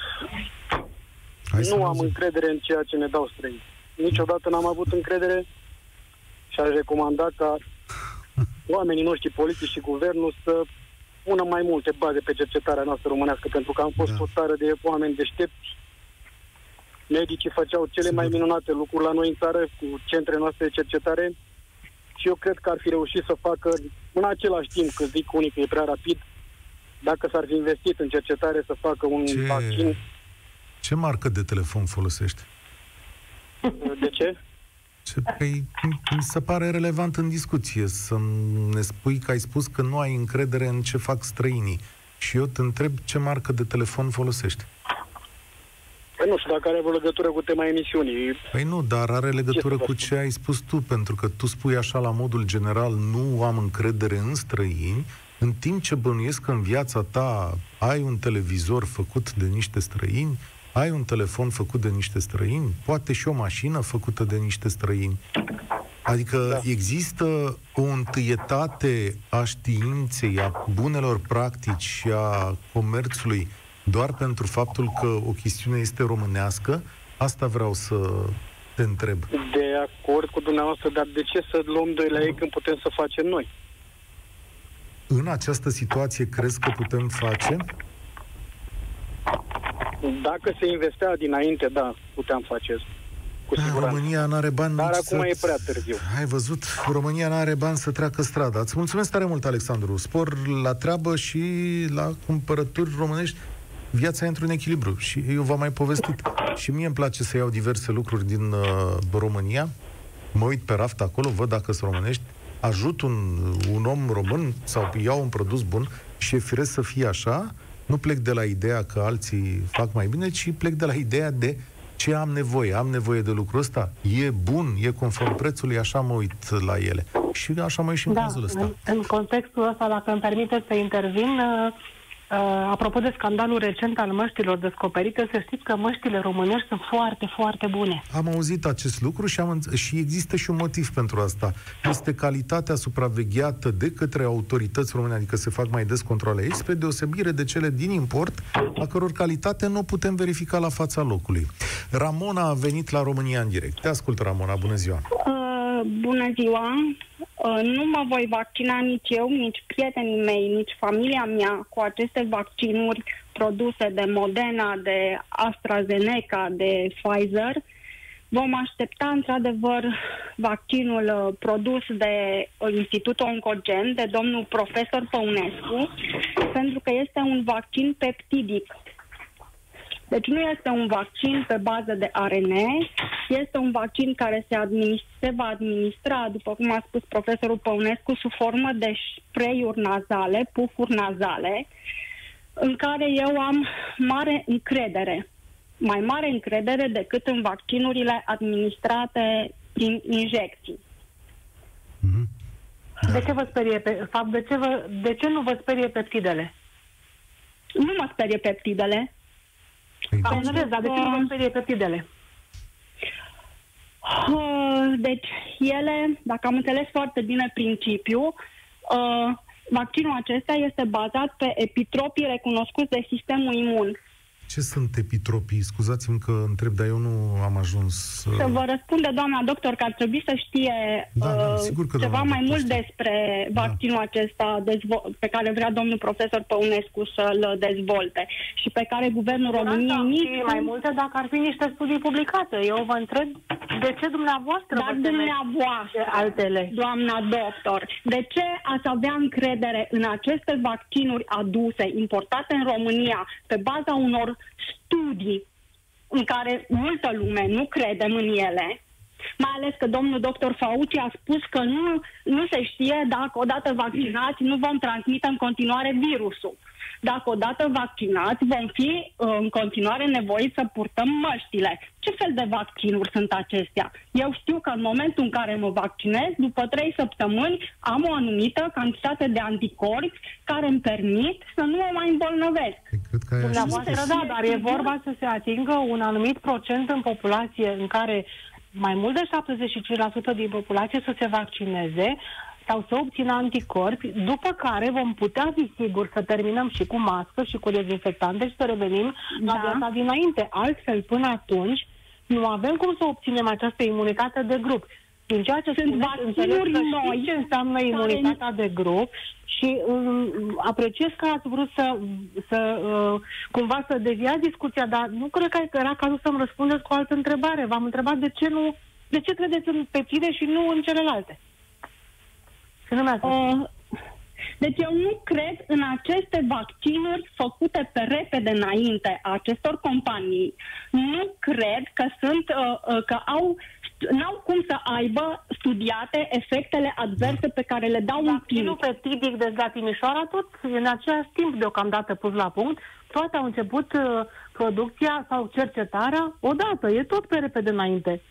Speaker 2: Hai
Speaker 7: nu am încredere în ceea ce ne dau străini. Niciodată n-am avut încredere și aș recomanda ca oamenii noștri politici și guvernul să pună mai multe baze pe cercetarea noastră românească, pentru că am fost da. o țară de oameni deștepți. Medicii făceau cele Sigur. mai minunate lucruri la noi în țară, cu centre noastre de cercetare și eu cred că ar fi reușit să facă în același timp, că zic unii că e prea rapid, dacă s-ar fi investit în cercetare să facă un
Speaker 2: ce,
Speaker 7: vaccin.
Speaker 2: Ce marcă de telefon folosești?
Speaker 7: De ce?
Speaker 2: Ce păi, mi se pare relevant în discuție să ne spui că ai spus că nu ai încredere în ce fac străinii. Și eu te întreb ce marcă de telefon folosești.
Speaker 7: Păi nu știu dacă are o legătură cu tema emisiunii.
Speaker 2: Păi nu, dar are legătură ce cu ce ai spus tu, pentru că tu spui așa la modul general, nu am încredere în străini, în timp ce bănuiesc că în viața ta ai un televizor făcut de niște străini, ai un telefon făcut de niște străini, poate și o mașină făcută de niște străini. Adică da. există o întâietate a științei, a bunelor practici și a comerțului doar pentru faptul că o chestiune este românească? Asta vreau să te întreb.
Speaker 7: De acord cu dumneavoastră, dar de ce să luăm doi la ei când putem să facem noi?
Speaker 2: În această situație crezi că putem face?
Speaker 7: Dacă se investea dinainte, da, puteam face cu
Speaker 2: da,
Speaker 7: siguranță.
Speaker 2: România nu are bani
Speaker 7: Dar acum
Speaker 2: să...
Speaker 7: e prea târziu.
Speaker 2: Ai văzut? România nu are bani să treacă strada. Îți mulțumesc tare mult, Alexandru. Spor la treabă și la cumpărături românești. Viața e într-un echilibru și eu v-am mai povestit. Și mie îmi place să iau diverse lucruri din uh, România. Mă uit pe raft acolo, văd dacă sunt românești, ajut un, un om român sau iau un produs bun și e firesc să fie așa, nu plec de la ideea că alții fac mai bine, ci plec de la ideea de ce am nevoie. Am nevoie de lucrul ăsta. E bun, e conform prețului, așa mă uit la ele. Și așa mă uit și în
Speaker 3: da,
Speaker 2: cazul ăsta.
Speaker 3: În, în contextul ăsta, dacă îmi permiteți să intervin, uh, Uh, apropo de scandalul recent al măștilor descoperite, să știți că măștile românești sunt foarte, foarte bune.
Speaker 2: Am auzit acest lucru și, am înț- și există și un motiv pentru asta. Este calitatea supravegheată de către autorități române, adică se fac mai des controle aici, spre deosebire de cele din import, a căror calitate nu putem verifica la fața locului. Ramona a venit la România în direct. Te ascult, Ramona. Bună ziua!
Speaker 8: Uh, bună ziua! Uh, nu mă voi vaccina nici eu, nici prietenii mei, nici familia mea cu aceste vaccinuri produse de Moderna, de AstraZeneca, de Pfizer. Vom aștepta, într-adevăr, vaccinul uh, produs de Institutul Oncogen, de domnul profesor Păunescu, pentru că este un vaccin peptidic. Deci nu este un vaccin pe bază de RNA, este un vaccin care se, administ- se va administra, după cum a spus profesorul Păunescu, sub formă de spray-uri nazale, pufuri nazale, în care eu am mare încredere, mai mare încredere decât în vaccinurile administrate prin injecții.
Speaker 3: Mm-hmm. De ce vă sperie pe, fapt, de ce, vă, de ce nu vă sperie peptidele?
Speaker 8: Nu mă sperie peptidele.
Speaker 3: Am înțeles, dar de ce nu vă sperie peptidele?
Speaker 8: Uh, deci, ele, dacă am înțeles foarte bine principiul, uh, vaccinul acesta este bazat pe epitropii recunoscuți de sistemul imun.
Speaker 2: Ce sunt epitropii? Scuzați-mi că întreb, dar eu nu am ajuns...
Speaker 8: Să vă răspunde doamna doctor că ar trebui să știe
Speaker 2: Da, da,
Speaker 8: uh,
Speaker 2: sigur că
Speaker 8: ceva
Speaker 2: doamna
Speaker 8: mai
Speaker 2: doctor
Speaker 8: mult
Speaker 2: știe.
Speaker 8: despre vaccinul acesta dezvo- pe care vrea domnul profesor Păunescu să-l dezvolte și pe care guvernul României
Speaker 3: Asta am
Speaker 8: nici
Speaker 3: ști mai multe dacă ar fi niște studii publicate. Eu vă întreb de ce dumneavoastră
Speaker 8: Dar
Speaker 3: vă temeți
Speaker 8: dumneavoastră,
Speaker 3: de altele.
Speaker 8: doamna doctor, de ce ați avea încredere în aceste vaccinuri aduse, importate în România, pe baza unor studii în care multă lume nu credem în ele, mai ales că domnul doctor Fauci a spus că nu, nu se știe dacă odată vaccinați nu vom transmite în continuare virusul. Dacă odată vaccinați vom fi uh, în continuare nevoiți să purtăm măștile. Ce fel de vaccinuri sunt acestea? Eu știu că în momentul în care mă vaccinez, după trei săptămâni, am o anumită cantitate de anticorpi care îmi permit să nu mă mai îmbolnăvesc.
Speaker 2: Păi, Cred că ai
Speaker 3: Dumneavoastră,
Speaker 2: ajuns.
Speaker 3: da, dar e vorba să se atingă un anumit procent în populație în care mai mult de 75% din populație să se vaccineze sau să obțină anticorpi, după care vom putea fi siguri să terminăm și cu mască și cu dezinfectante și să revenim la
Speaker 8: Da.
Speaker 3: viața dinainte. Altfel, până atunci, nu avem cum să obținem această imunitate de grup. Din ceea ce
Speaker 8: Sunt
Speaker 3: spuneți,
Speaker 8: vaccinuri
Speaker 3: înțeleg că știți
Speaker 8: noi
Speaker 3: ce înseamnă
Speaker 8: care-
Speaker 3: imunitatea de grup și um, apreciez că ați vrut să, să uh, cumva să deviați discuția, dar nu cred că era cazul să-mi răspundeți cu o altă întrebare. V-am întrebat de ce nu, de ce credeți în pe tine și nu în celelalte. Și nu mi-ați
Speaker 8: Uh, deci eu nu cred în aceste vaccinuri făcute pe repede înainte a acestor companii. Nu cred că sunt uh, uh, că au n-au cum să aibă studiate efectele adverse pe care le dau în
Speaker 3: Vaccinul
Speaker 8: timp.
Speaker 3: pe Tidic de la Timișoara, tot în același timp deocamdată pus la punct, toate au început uh, producția sau cercetarea odată, e tot pe repede înainte.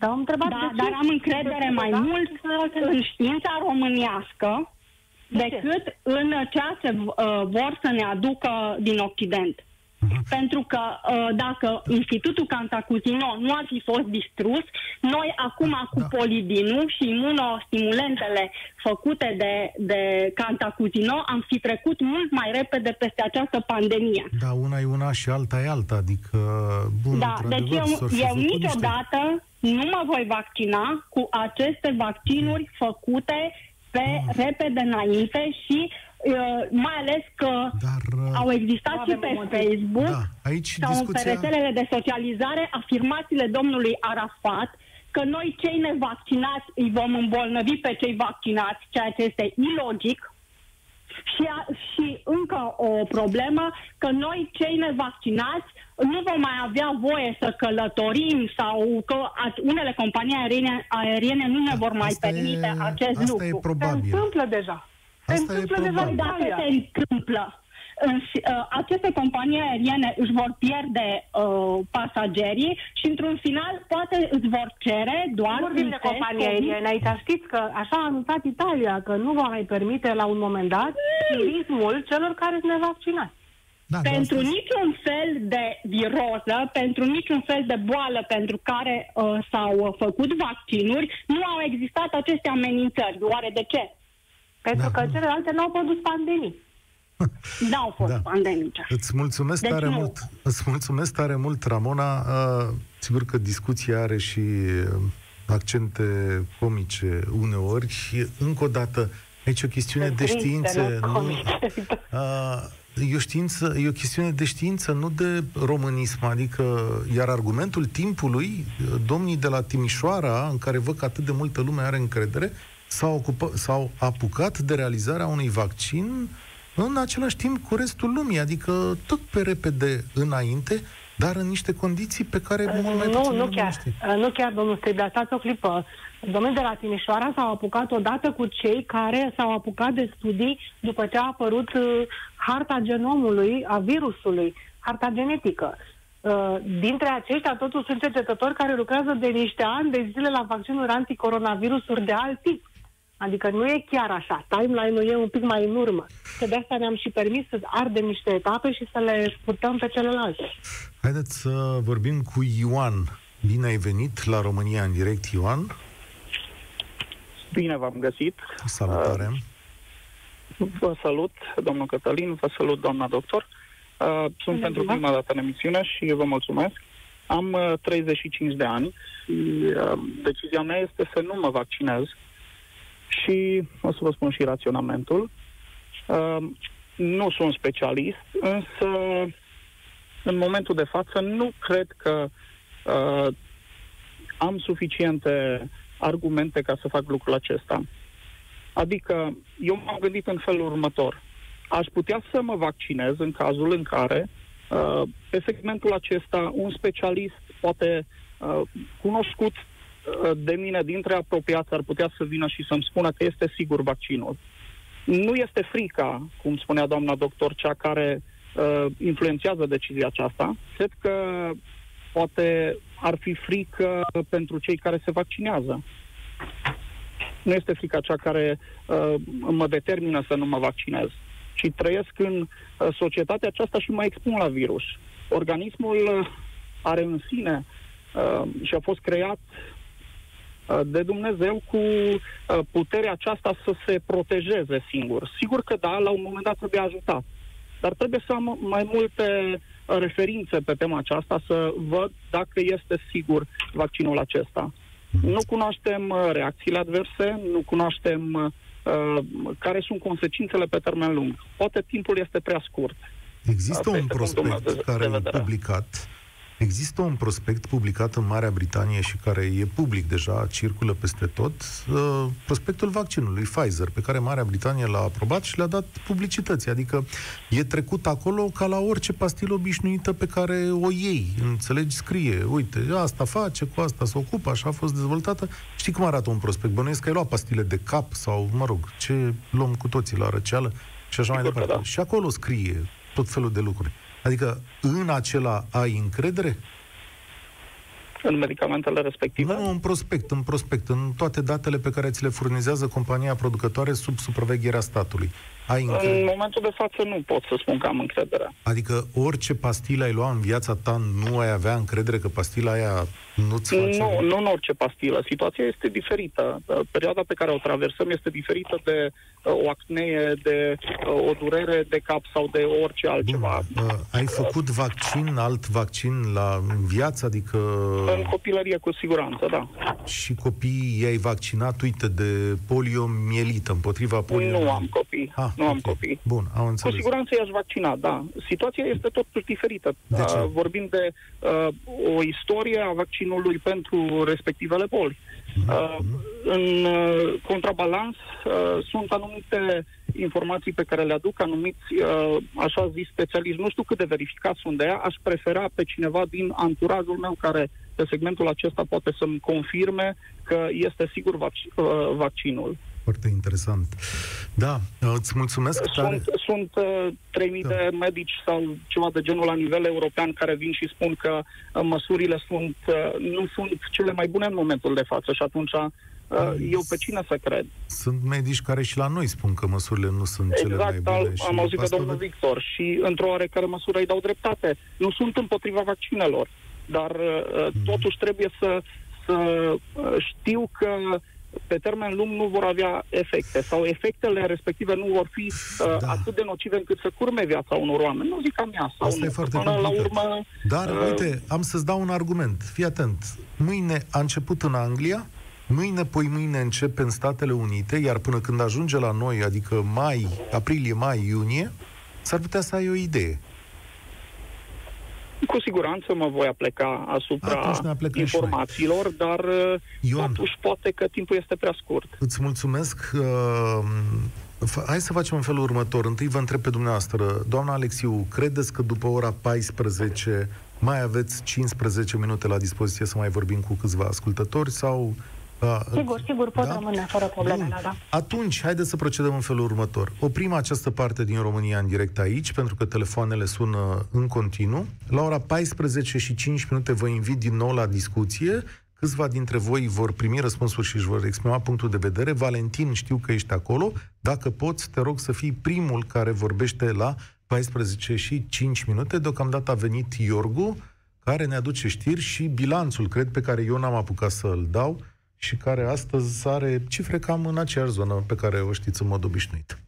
Speaker 3: Dar am întrebat
Speaker 8: Da,
Speaker 3: de ce?
Speaker 8: dar am încredere
Speaker 3: De ce?
Speaker 8: mai
Speaker 3: Da?
Speaker 8: mult
Speaker 3: Și celelalte nu.
Speaker 8: în știința românească
Speaker 3: De ce?
Speaker 8: decât în ceea ce uh, vor să ne aducă din Occident. Pentru că uh, dacă Institutul Cantacuzino nu ar fi fost distrus, noi acum cu
Speaker 2: Da.
Speaker 8: polidinul și imunostimulentele făcute de, de Cantacuzino am fi trecut mult mai repede peste această pandemie.
Speaker 2: Da, una e una și alta e alta, adică, bun,
Speaker 8: Da, deci
Speaker 2: într-adevăr,
Speaker 8: eu,
Speaker 2: s-or fi
Speaker 8: eu
Speaker 2: făcut niște-
Speaker 8: niciodată nu mă voi vaccina cu aceste vaccinuri făcute pe repede înainte și uh, mai ales că
Speaker 2: Dar, uh,
Speaker 8: au existat
Speaker 3: Nu
Speaker 8: și
Speaker 3: avem
Speaker 8: pe
Speaker 3: motiv.
Speaker 8: Facebook
Speaker 2: da, aici
Speaker 8: sau
Speaker 2: discuția...
Speaker 8: pe rețelele de socializare afirmațiile domnului Arafat că noi cei nevaccinați îi vom îmbolnăvi pe cei vaccinați, ceea ce este ilogic. Și, a, și încă o problemă, că noi cei nevaccinați nu vom mai avea voie să călătorim sau că a- unele companii aeriene, aeriene nu ne vor mai
Speaker 2: Asta e-
Speaker 8: permite acest
Speaker 2: asta
Speaker 8: lucru.
Speaker 2: e
Speaker 3: Se
Speaker 2: probabil.
Speaker 3: întâmplă deja. Se
Speaker 2: Asta e
Speaker 3: întâmplă deja
Speaker 2: probabil.
Speaker 3: în
Speaker 8: Dacă
Speaker 3: Italia.
Speaker 8: se întâmplă, în, uh, aceste companii aeriene își vor pierde uh, pasagerii și într-un final poate îți vor cere doar
Speaker 3: Nu vorbim
Speaker 8: un
Speaker 3: de
Speaker 8: test
Speaker 3: companii
Speaker 8: COVID.
Speaker 3: aeriene. Aici știți că așa a anunțat Italia, că nu va mai permite la un moment dat turismul celor care sunt nevaccinați.
Speaker 2: Da, dar
Speaker 8: Pentru
Speaker 2: asta-
Speaker 8: niciun fel de viroză, pentru niciun fel de boală pentru care uh, s-au uh, făcut vaccinuri, nu au existat aceste amenințări. Oare de ce?
Speaker 3: Pentru
Speaker 2: Da.
Speaker 3: că celelalte nu au produs pandemii.
Speaker 8: N-au fost
Speaker 2: Da.
Speaker 8: pandemice.
Speaker 2: Îți mulțumesc
Speaker 8: Deci
Speaker 2: tare
Speaker 8: nu.
Speaker 2: mult. Îți mulțumesc tare mult, Ramona. Uh, sigur că discuția are și uh, accente comice uneori și încă o dată aici e o chestiune de
Speaker 3: Triste,
Speaker 2: știință,
Speaker 3: nu
Speaker 2: nu,
Speaker 3: comice.
Speaker 2: uh, e o știință, e o chestiune de știință, nu de românism, adică iar argumentul timpului, uh, domnii de la Timișoara, în care văd că atât de multă lume are încredere, s-au, ocupă, s-au apucat de realizarea unui vaccin în același timp cu restul lumii, adică tot pe repede înainte, dar în niște condiții pe care mult mai
Speaker 3: Nu,
Speaker 2: puțin
Speaker 3: nu
Speaker 2: lume
Speaker 3: chiar.
Speaker 2: știe.
Speaker 3: Nu chiar, domnul Stribla, stați o clipă. Domnul de la Timișoara s-au apucat odată cu cei care s-au apucat de studii după ce a apărut uh, harta genomului, a virusului, harta genetică. Uh, dintre aceștia, totuși, sunt cercetători care lucrează de niște ani de zile la vaccinuri anticoronavirusuri de alt tip. Adică nu e chiar așa. Timeline-ul e un pic mai în urmă. Că de asta ne-am și permis să ardem niște etape și să le scurtăm pe celelalte.
Speaker 2: Haideți să vorbim cu Ioan. Bine ai venit la România în direct, Ioan.
Speaker 9: Bine v-am găsit.
Speaker 2: Salutare.
Speaker 9: Vă salut, domnul Cătălin, vă salut, doamna doctor. Uh, sunt
Speaker 3: Bună
Speaker 9: pentru
Speaker 3: ziua.
Speaker 9: prima dată în emisiune și vă mulțumesc. Am uh, 35 de ani și uh, decizia mea este să nu mă vaccinez și o să vă spun și raționamentul. Uh, nu sunt specialist, însă în momentul de față nu cred că uh, am suficiente argumente ca să fac lucrul acesta. Adică, eu m-am gândit în felul următor. Aș putea să mă vaccinez în cazul în care, uh, pe segmentul acesta, un specialist, poate uh, cunoscut uh, de mine dintre apropiați, ar putea să vină și să-mi spună că este sigur vaccinul. Nu este frica, cum spunea doamna doctor, cea care uh, influențează decizia aceasta. Cred că poate ar fi frică pentru cei care se vaccinează. Nu este frica cea care uh, mă determină să nu mă vaccinez, ci trăiesc în uh, societatea aceasta și mă expun la virus. Organismul uh, are în sine uh, și a fost creat uh, de Dumnezeu cu uh, puterea aceasta să se protejeze singur. Sigur că da, la un moment dat trebuie ajutat. Dar trebuie să am mai multe uh, referințe pe tema aceasta, să văd dacă este sigur vaccinul acesta. Nu cunoaștem uh, reacțiile adverse, nu cunoaștem uh, care sunt consecințele pe termen lung. Poate timpul este prea scurt.
Speaker 2: Există
Speaker 9: Asta
Speaker 2: un
Speaker 9: este punctul meu
Speaker 2: prospect
Speaker 9: de-
Speaker 2: care
Speaker 9: de
Speaker 2: e
Speaker 9: vedere.
Speaker 2: publicat. Există un prospect publicat în Marea Britanie și care e public deja, circulă peste tot, uh, prospectul vaccinului Pfizer, pe care Marea Britanie l-a aprobat și le-a dat publicității. Adică e trecut acolo ca la orice pastilă obișnuită pe care o iei. Înțelegi? Scrie, uite, asta face, cu asta se ocupă, așa a fost dezvoltată. Știi cum arată un prospect? Bănuiesc că ai luat pastile de cap sau, mă rog, ce luăm cu toții la răceală și așa mai
Speaker 9: Sigur că
Speaker 2: departe.
Speaker 9: da.
Speaker 2: Și acolo scrie tot felul de lucruri. Adică în acela ai încredere?
Speaker 9: În medicamentele respective.
Speaker 2: Nu, în prospect, în prospect, în toate datele pe care ți le furnizează compania producătoare sub supravegherea statului. Ai
Speaker 9: În
Speaker 2: încredere?
Speaker 9: momentul de față nu pot să spun că am încredere.
Speaker 2: Adică orice pastilă ai lua în viața ta, nu ai avea încredere că pastila aia nu-ți face...
Speaker 9: Nu, nu în orice pastilă. Situația este diferită. Uh, Perioada pe care o traversăm este diferită de uh, o acnee, de uh, o durere de cap sau de orice altceva.
Speaker 2: Bun, uh, ai făcut vaccin, alt vaccin la în viață, adică
Speaker 9: În copilărie, cu siguranță, da.
Speaker 2: și copiii i-ai vaccinat, uite, de poliomielită, împotriva poliomielită.
Speaker 9: Nu am copii.
Speaker 2: Ah,
Speaker 9: nu am
Speaker 2: ok.
Speaker 9: copii.
Speaker 2: Bun, am
Speaker 9: Cu
Speaker 2: înțeles.
Speaker 9: siguranță i-aș vaccina, da. Situația este totuși diferită.
Speaker 2: De ce?
Speaker 9: Uh, vorbim de uh, o istorie a vaccinului pentru respectivele boli.
Speaker 2: Mhm.
Speaker 9: Uh, în uh, contrabalans uh, sunt anumite informații pe care le aduc anumiți, uh, așa zis, specialiști. Nu știu cât de verificați sunt de ea. Aș prefera pe cineva din anturajul meu care pe segmentul acesta poate să-mi confirme că este sigur vac- uh, vaccinul.
Speaker 2: Foarte interesant. Da, îți mulțumesc tare.
Speaker 9: Sunt, sunt uh, 3000
Speaker 2: Da.
Speaker 9: de medici sau ceva de genul la nivel european care vin și spun că uh, măsurile sunt, uh, nu sunt cele mai bune în momentul de față și atunci uh, eu pe cine să cred?
Speaker 2: Sunt medici care și la noi spun că măsurile nu sunt cele mai
Speaker 9: Exact,
Speaker 2: bune.
Speaker 9: al,
Speaker 2: și
Speaker 9: am auzit pe
Speaker 2: asta
Speaker 9: domnul
Speaker 2: de-
Speaker 9: Victor și într-o oarecare măsură îi dau dreptate. Nu sunt împotriva vaccinelor, dar uh,
Speaker 2: Mhm.
Speaker 9: totuși trebuie să, să uh, știu că pe termen lung nu vor avea efecte sau efectele respective nu vor fi uh,
Speaker 2: Da.
Speaker 9: da. atât de nocive încât să curme viața unor oameni. Nu zic a mea sau
Speaker 2: Asta
Speaker 9: nu.
Speaker 2: e foarte
Speaker 9: Până la
Speaker 2: complicat.
Speaker 9: urmă,
Speaker 2: Dar,
Speaker 9: uh,
Speaker 2: uite, am să-ți dau un argument. Fii atent. Mâine a început în Anglia, mâine, poi mâine începe în Statele Unite, iar până când ajunge la noi, adică mai, aprilie, mai, iunie, s-ar putea să ai o idee.
Speaker 9: Cu siguranță mă voi apleca asupra
Speaker 2: Atunci ne aplecăm și
Speaker 9: informațiilor, dar uh,
Speaker 2: Ioan.
Speaker 9: totuși poate că timpul este prea scurt.
Speaker 2: Îți mulțumesc. Uh, f- hai să facem în felul următor. Întâi vă întreb pe dumneavoastră, doamna Alexiu, credeți că după ora 14 mai aveți 15 minute la dispoziție să mai vorbim cu câțiva ascultători sau... Uh,
Speaker 3: Sigur, sigur, pot rămâne fără probleme,
Speaker 2: Bun.
Speaker 3: da, da.
Speaker 2: Atunci, haideți să procedăm în felul următor. Oprim această parte din România în direct aici, pentru că telefoanele sună în continuu. La ora 14 și 5 minute vă invit din nou la discuție. Câțiva dintre voi vor primi răspunsuri și își vor exprima punctul de vedere. Valentin, știu că ești acolo. Dacă poți, te rog să fii primul care vorbește la 14 și 5 minute. Deocamdată a venit Iorgu, care ne aduce știri și bilanțul, cred, pe care eu n-am apucat să-l dau și care astăzi are cifre cam în aceeași zonă pe care o știți în mod obișnuit.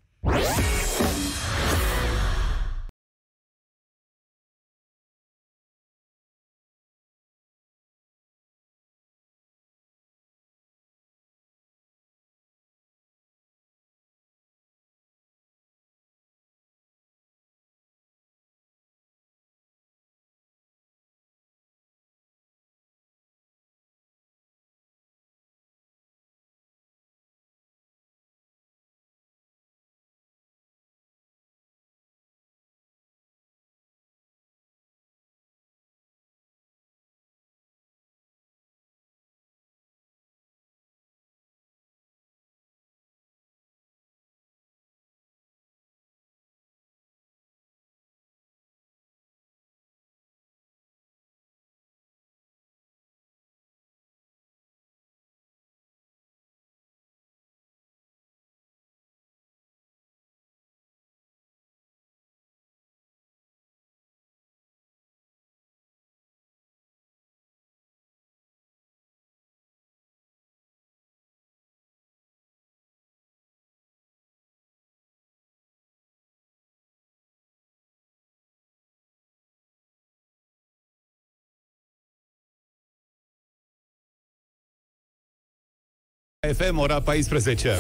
Speaker 10: FM, ora 14.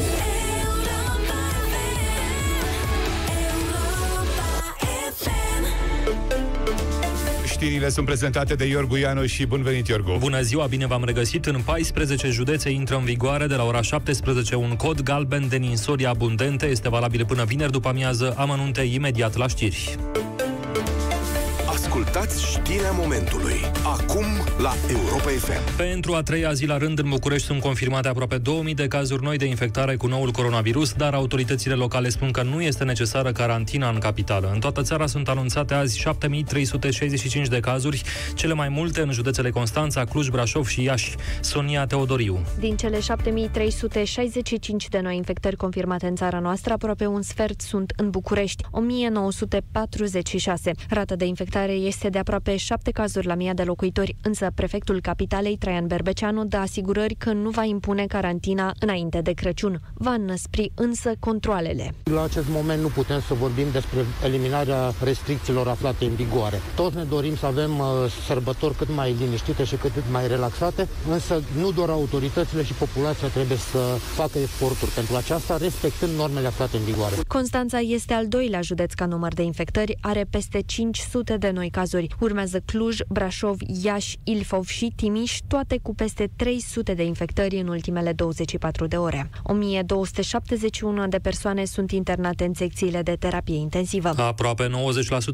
Speaker 10: Știrile sunt prezentate de Iorgu Ianu și bun venit, Iorgu.
Speaker 11: Bună ziua, bine v-am regăsit. În 14 județe intră în vigoare de la ora 17 un cod galben de ninsori abundente. Este valabil până vineri după amiază. Amănunte imediat la știri.
Speaker 12: Ascultați știrea momentului. Acum la Europa FM.
Speaker 11: Pentru a treia zi la rând în București sunt confirmate aproape 2000 de cazuri noi de infectare cu noul coronavirus, dar autoritățile locale spun că nu este necesară carantina în capitală. În toată țara sunt anunțate azi 7365 de cazuri, cele mai multe în județele Constanța, Cluj, Brașov și Iași. Sonia Teodoriu.
Speaker 13: Din cele 7365 de noi infectări confirmate în țara noastră, aproape un sfert sunt în București, 1946. Rata de infectare este de aproape 7 cazuri la mii de locuitori, însă prefectul capitalei, Traian Berbeceanu, dă asigurări că nu va impune carantina înainte de Crăciun. Va înăspri însă controlele.
Speaker 14: La acest moment nu putem să vorbim despre eliminarea restricțiilor aflate în vigoare. Toți ne dorim să avem uh, sărbători cât mai liniștite și cât mai relaxate, însă nu doar autoritățile și populația trebuie să facă eforturi pentru aceasta, respectând normele aflate în vigoare.
Speaker 13: Constanța este al doilea județ ca număr de infectări, are peste 500 de noi cazuri. Urmează Cluj, Brașov, Iași, Ilfov și Timiș, toate cu peste 300 de infectări în ultimele 24 de ore. 1271 de persoane sunt internate în secțiile de terapie intensivă.
Speaker 11: Aproape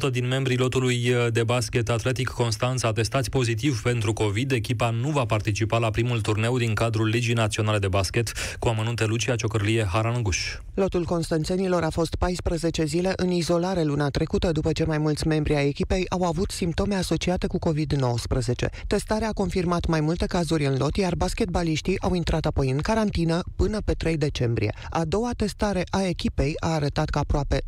Speaker 11: 90% din membrii lotului de basket atletic Constanța atestați pozitiv pentru COVID. Echipa nu va participa la primul turneu din cadrul Ligii Naționale de Basket, cu amănunte Lucia Ciocărlie Haranguș.
Speaker 15: Lotul constanțenilor a fost 14 zile în izolare luna trecută după ce mai mulți membri ai echipei au avut simptome asociate cu COVID-19. Testarea a confirmat mai multe cazuri în lot, iar basketbaliștii au intrat apoi în carantină până pe 3 decembrie. A doua testare a echipei a arătat că aproape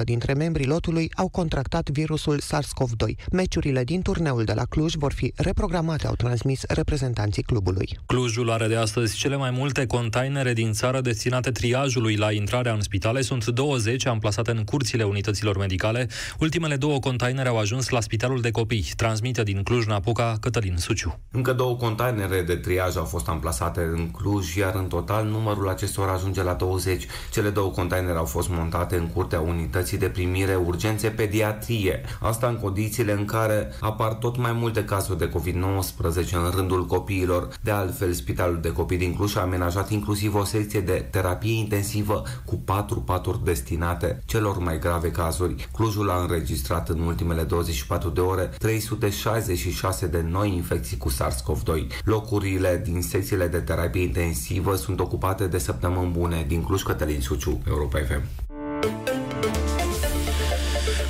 Speaker 15: 90% dintre membrii lotului au contractat virusul SARS-CoV-2. Meciurile din turneul de la Cluj vor fi reprogramate, au transmis reprezentanții clubului.
Speaker 11: Clujul are de astăzi cele mai multe containere din țară destinate triajului la intrarea în spitale. Sunt 20 amplasate în curțile unităților medicale. Ultimele două containere au ajuns la Spitalul de Copii. Transmite din Cluj-Napoca Cătălin Suciu.
Speaker 16: Încă două containere de triaj au fost amplasate în Cluj, iar în total numărul acestor ajunge la 20. Cele două containere au fost montate în curtea unității de primire urgențe pediatrie. Asta în condițiile în care apar tot mai multe cazuri de COVID-19 în rândul copiilor. De altfel, Spitalul de Copii din Cluj a amenajat inclusiv o secție de terapie intensivă cu patru paturi destinate celor mai grave cazuri. Clujul a înregistrat în ultimele 24 de ore 366 de noi infecții cu SARS-CoV-2. Locurile din secțiile de terapie intensivă sunt ocupate de săptămâni bune din Cluj Cătălin Suciu, Europa FM.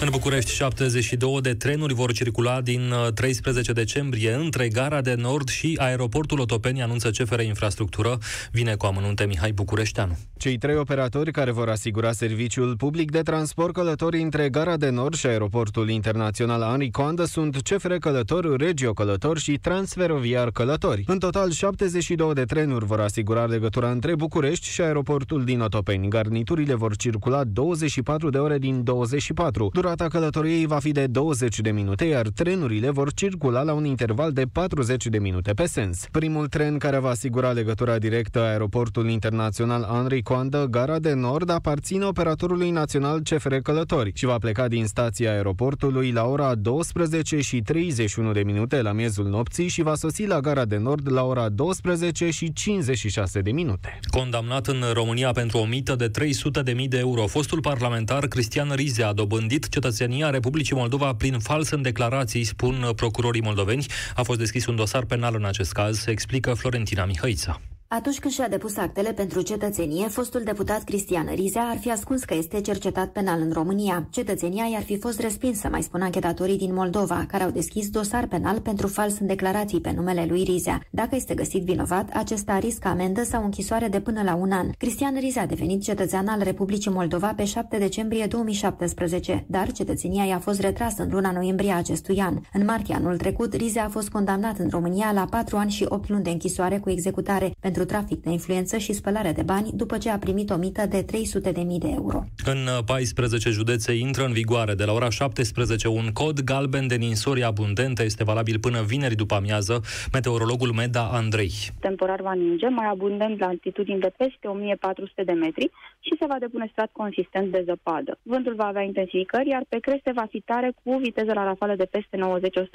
Speaker 11: În București, 72 de trenuri vor circula din 13 uh, decembrie între Gara de Nord și aeroportul Otopeni, anunță CFR Infrastructură. Vine cu amănunte Mihai Bucureșteanu.
Speaker 17: Cei trei operatori care vor asigura serviciul public de transport călători între Gara de Nord și aeroportul internațional Ani Coandă sunt CFR Călători, Regio Călători și Transferoviar Călători. În total, 72 de trenuri vor asigura legătura între București și aeroportul din Otopeni. Garniturile vor circula 24 de ore din 24. Durata călătoriei va fi de 20 de minute, iar trenurile vor circula la un interval de 40 de minute pe sens. Primul tren care va asigura legătura directă aeroportul internațional Henri Coandă, Gara de Nord, aparține operatorului național CFR Călători și va pleca din stația aeroportului la ora 12 și 31 de minute la miezul nopții și va sosi la Gara de Nord la ora 12 și 56 de minute.
Speaker 11: Condamnat în România pentru o mită de 300.000 de euro, fostul parlamentar Cristian Rize a dobândit cetățenia Republicii Moldova prin fals în declarații, spun procurorii moldoveni. A fost deschis un dosar penal în acest caz, explică Florentina Mihăița.
Speaker 18: Atunci când și-a depus actele pentru cetățenie, fostul deputat Cristian Rizea ar fi ascuns că este cercetat penal în România. Cetățenia i-ar fi fost respinsă, mai spun anchetatorii din Moldova, care au deschis dosar penal pentru fals în declarații pe numele lui Rizea. Dacă este găsit vinovat, acesta riscă amendă sau închisoare de până la un an. Cristian Rizea a devenit cetățean al Republicii Moldova pe 7 decembrie 2017, dar cetățenia i-a fost retrasă în luna noiembrie acestui an. În martie anul trecut, Rizea a fost condamnat în România la 4 ani și 8 luni de închisoare cu executare pentru pentru trafic de influență și spălare de bani după ce a primit o mită de 300.000 de euro.
Speaker 11: În 14 județe intră în vigoare de la ora 17 un cod galben de ninsori abundente. Este valabil până vineri după amiază. Meteorologul Meda Andrei.
Speaker 19: Temporar va ninge, mai abundent la altitudini de peste 1400 de metri și se va depune strat consistent de zăpadă. Vântul va avea intensificări, iar pe creste va fi tare cu viteză la rafale de peste 90-100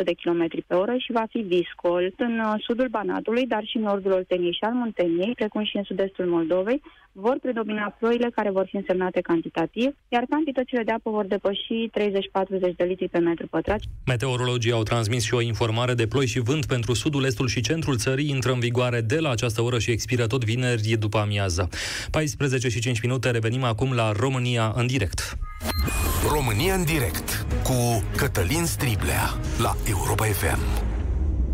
Speaker 19: de km pe oră și va fi viscol. În uh, sudul Banatului, dar și în nordul Olteniei și al Munteniei, precum și în sud-estul Moldovei, vor predomina ploile care vor fi însemnate cantitativ, iar cantitățile de apă vor depăși 30-40 de litri pe metru pătrat.
Speaker 11: Meteorologii au transmis și o informare de ploi și vânt pentru sudul, estul și centrul țării. Intră în vigoare de la această oră și expiră tot vineri după amiază. 14 și 5 minute, revenim acum la România în direct.
Speaker 12: România în direct cu Cătălin Striblea la Europa FM.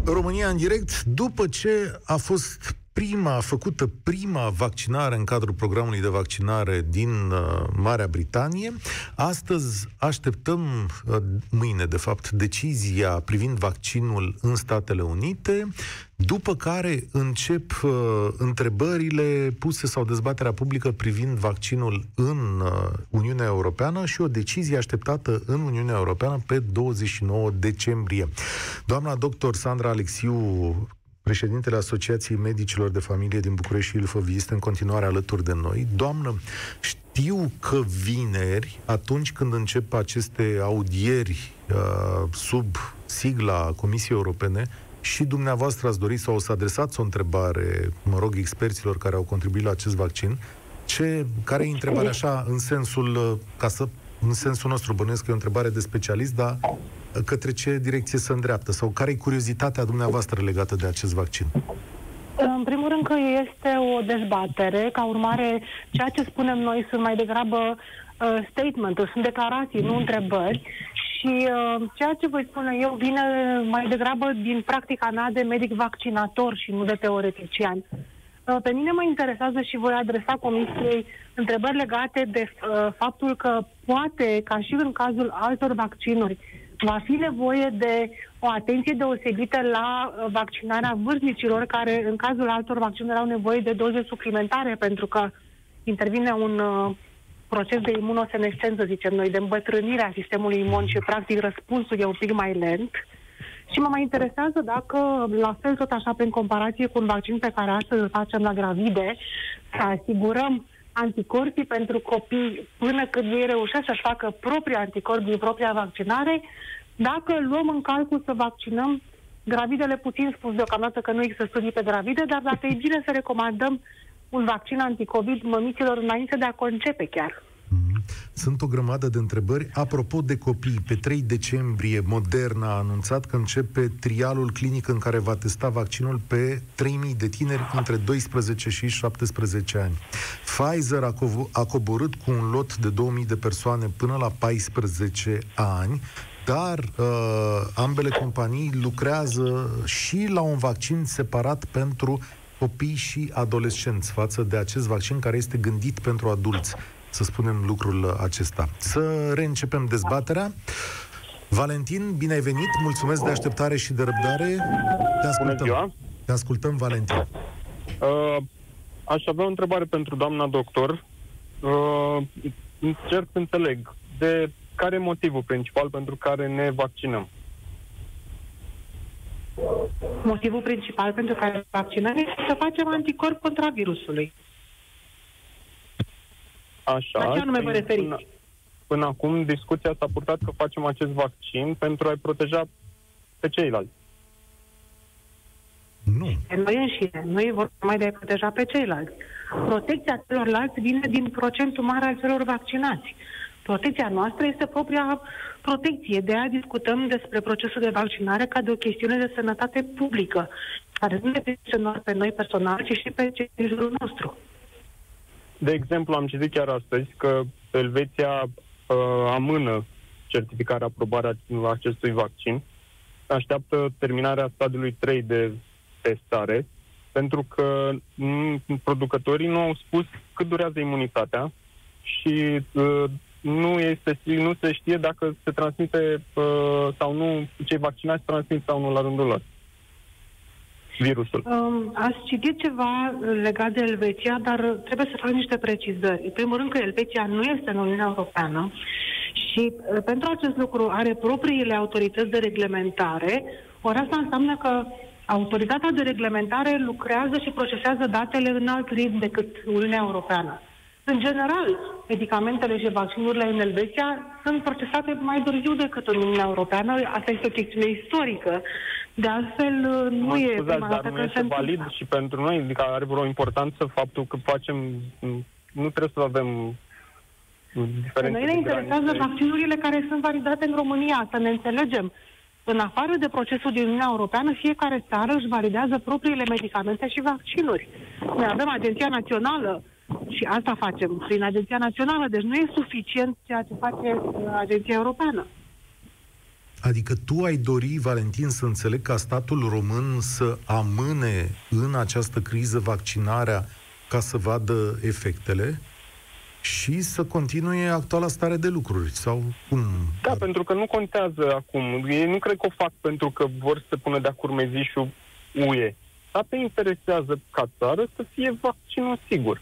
Speaker 2: România în direct după ce a fost prima, făcută prima vaccinare în cadrul programului de vaccinare din uh, Marea Britanie. Astăzi așteptăm, uh, mâine de fapt, decizia privind vaccinul în Statele Unite, după care încep uh, întrebările puse sau dezbaterea publică privind vaccinul în uh, Uniunea Europeană și o decizie așteptată în Uniunea Europeană pe 29 decembrie. Doamna doctor Sandra Alexiu, președintele Asociației Medicilor de Familie din București și Ilfov este în continuare alături de noi. Doamnă, știu că vineri, atunci când încep aceste audieri uh, sub sigla Comisiei Europene, și dumneavoastră ați dori sau o să adresați o întrebare, mă rog, experților care au contribuit la acest vaccin, ce, care e întrebarea așa în sensul, uh, ca să, în sensul nostru bănuiesc că e o întrebare de specialist, dar către ce direcție să îndreaptă? Sau care e curiozitatea dumneavoastră legată de acest vaccin?
Speaker 3: În primul rând că este o dezbatere, ca urmare, ceea ce spunem noi sunt mai degrabă uh, statement sunt declarații, nu întrebări. Și uh, ceea ce voi spune eu vine mai degrabă din practica mea de medic vaccinator și nu de teoretician. Uh, pe mine mă interesează și voi adresa Comisiei întrebări legate de uh, faptul că poate, ca și în cazul altor vaccinuri, va fi nevoie de o atenție deosebită la uh, vaccinarea vârstnicilor, care în cazul altor vaccinuri au nevoie de doze suplimentare, pentru că intervine un uh, proces de imunosenescență, zicem noi, de îmbătrânire a sistemului imun și, practic, răspunsul e un pic mai lent. Și mă mai interesează dacă, la fel tot așa, prin comparație cu un vaccin pe care astăzi îl facem la gravide, să asigurăm anticorpii pentru copii până când ei reușesc să facă proprii anticorpi din propria vaccinare, dacă luăm în calcul să vaccinăm gravidele, puțin spus deocamdată că nu există studii pe gravide, dar dacă e bine să recomandăm un vaccin anticovid mămicilor înainte de a concepe chiar.
Speaker 2: Mhm. Sunt o grămadă de întrebări. Apropo de copii, pe 3 decembrie Moderna a anunțat că începe trialul clinic în care va testa vaccinul pe 3.000 de tineri între 12 și 17 ani. Pfizer a, co- a coborât cu un lot de 2.000 de persoane până la 14 ani, dar uh, ambele companii lucrează și la un vaccin separat pentru copii și adolescenți față de acest vaccin care este gândit pentru adulți să spunem lucrul acesta. Să reîncepem dezbaterea. Valentin, bine ai venit, mulțumesc de așteptare și de răbdare. Te ascultăm. Te ascultăm, Valentin.
Speaker 1: Uh, aș avea o întrebare pentru doamna doctor. Uh, încerc să înțeleg de care e motivul principal pentru care ne vaccinăm.
Speaker 3: Motivul principal pentru care vaccinăm este să facem anticorp contra virusului.
Speaker 1: Așa.
Speaker 3: La ce anume vă referiți?
Speaker 1: Până, până acum discuția s-a purtat că facem acest vaccin pentru a-i proteja pe ceilalți.
Speaker 2: Nu.
Speaker 3: Noi înșine. Noi vorbim mai de a proteja pe ceilalți. Protecția celorlalți vine din procentul mare al celor vaccinați. Protecția noastră este propria protecție. De aia discutăm despre procesul de vaccinare ca de o chestiune de sănătate publică, care nu ne doar pe noi personal, ci și pe cei din jurul nostru.
Speaker 1: De exemplu, am citit chiar astăzi că Elveția uh, amână certificarea, aprobarea acestui vaccin. Așteaptă terminarea stadiului 3 de testare, pentru că m- producătorii nu au spus cât durează imunitatea și uh, nu, este, nu se știe dacă se transmite uh, sau nu, cei vaccinați transmit sau nu la rândul lor.
Speaker 20: Virusul.
Speaker 3: Um, ați citit ceva legat de Elveția, dar trebuie să fac niște precizări. În primul rând că Elveția nu este în Uniunea Europeană și uh, pentru acest lucru are propriile autorități de reglementare, ori asta înseamnă că autoritatea de reglementare lucrează și procesează datele în alt ritm decât Uniunea Europeană. În general, medicamentele și vaccinurile în Elveția sunt procesate mai târziu decât în Uniunea Europeană. Asta este o chestiune istorică. De altfel, nu
Speaker 20: Mă
Speaker 3: e
Speaker 20: scuzați,
Speaker 3: prima
Speaker 20: dar
Speaker 3: dată
Speaker 20: nu
Speaker 3: când se
Speaker 20: este valid
Speaker 3: întâmplă.
Speaker 20: și pentru noi, adică are vreo importanță faptul că facem... Nu trebuie să avem
Speaker 3: Pe
Speaker 20: diferențe
Speaker 3: noi ne
Speaker 20: de
Speaker 3: interesează
Speaker 20: granițe.
Speaker 3: vaccinurile care sunt validate în România, să ne înțelegem. În afară de procesul din Uniunea Europeană, fiecare țară își validează propriile medicamente și vaccinuri. Noi avem Agenția Națională și asta facem prin Agenția Națională, deci nu e suficient ceea ce face uh, Agenția Europeană.
Speaker 2: Adică tu ai dori, Valentin, să înțeleg ca statul român să amâne în această criză vaccinarea ca să vadă efectele și să continue actuala stare de lucruri? Sau cum?
Speaker 20: Da, pentru că nu contează acum. Ei nu cred că o fac pentru că vor să se pună de-a curmezișul UE. Dar te interesează ca țară să fie vaccinul sigur.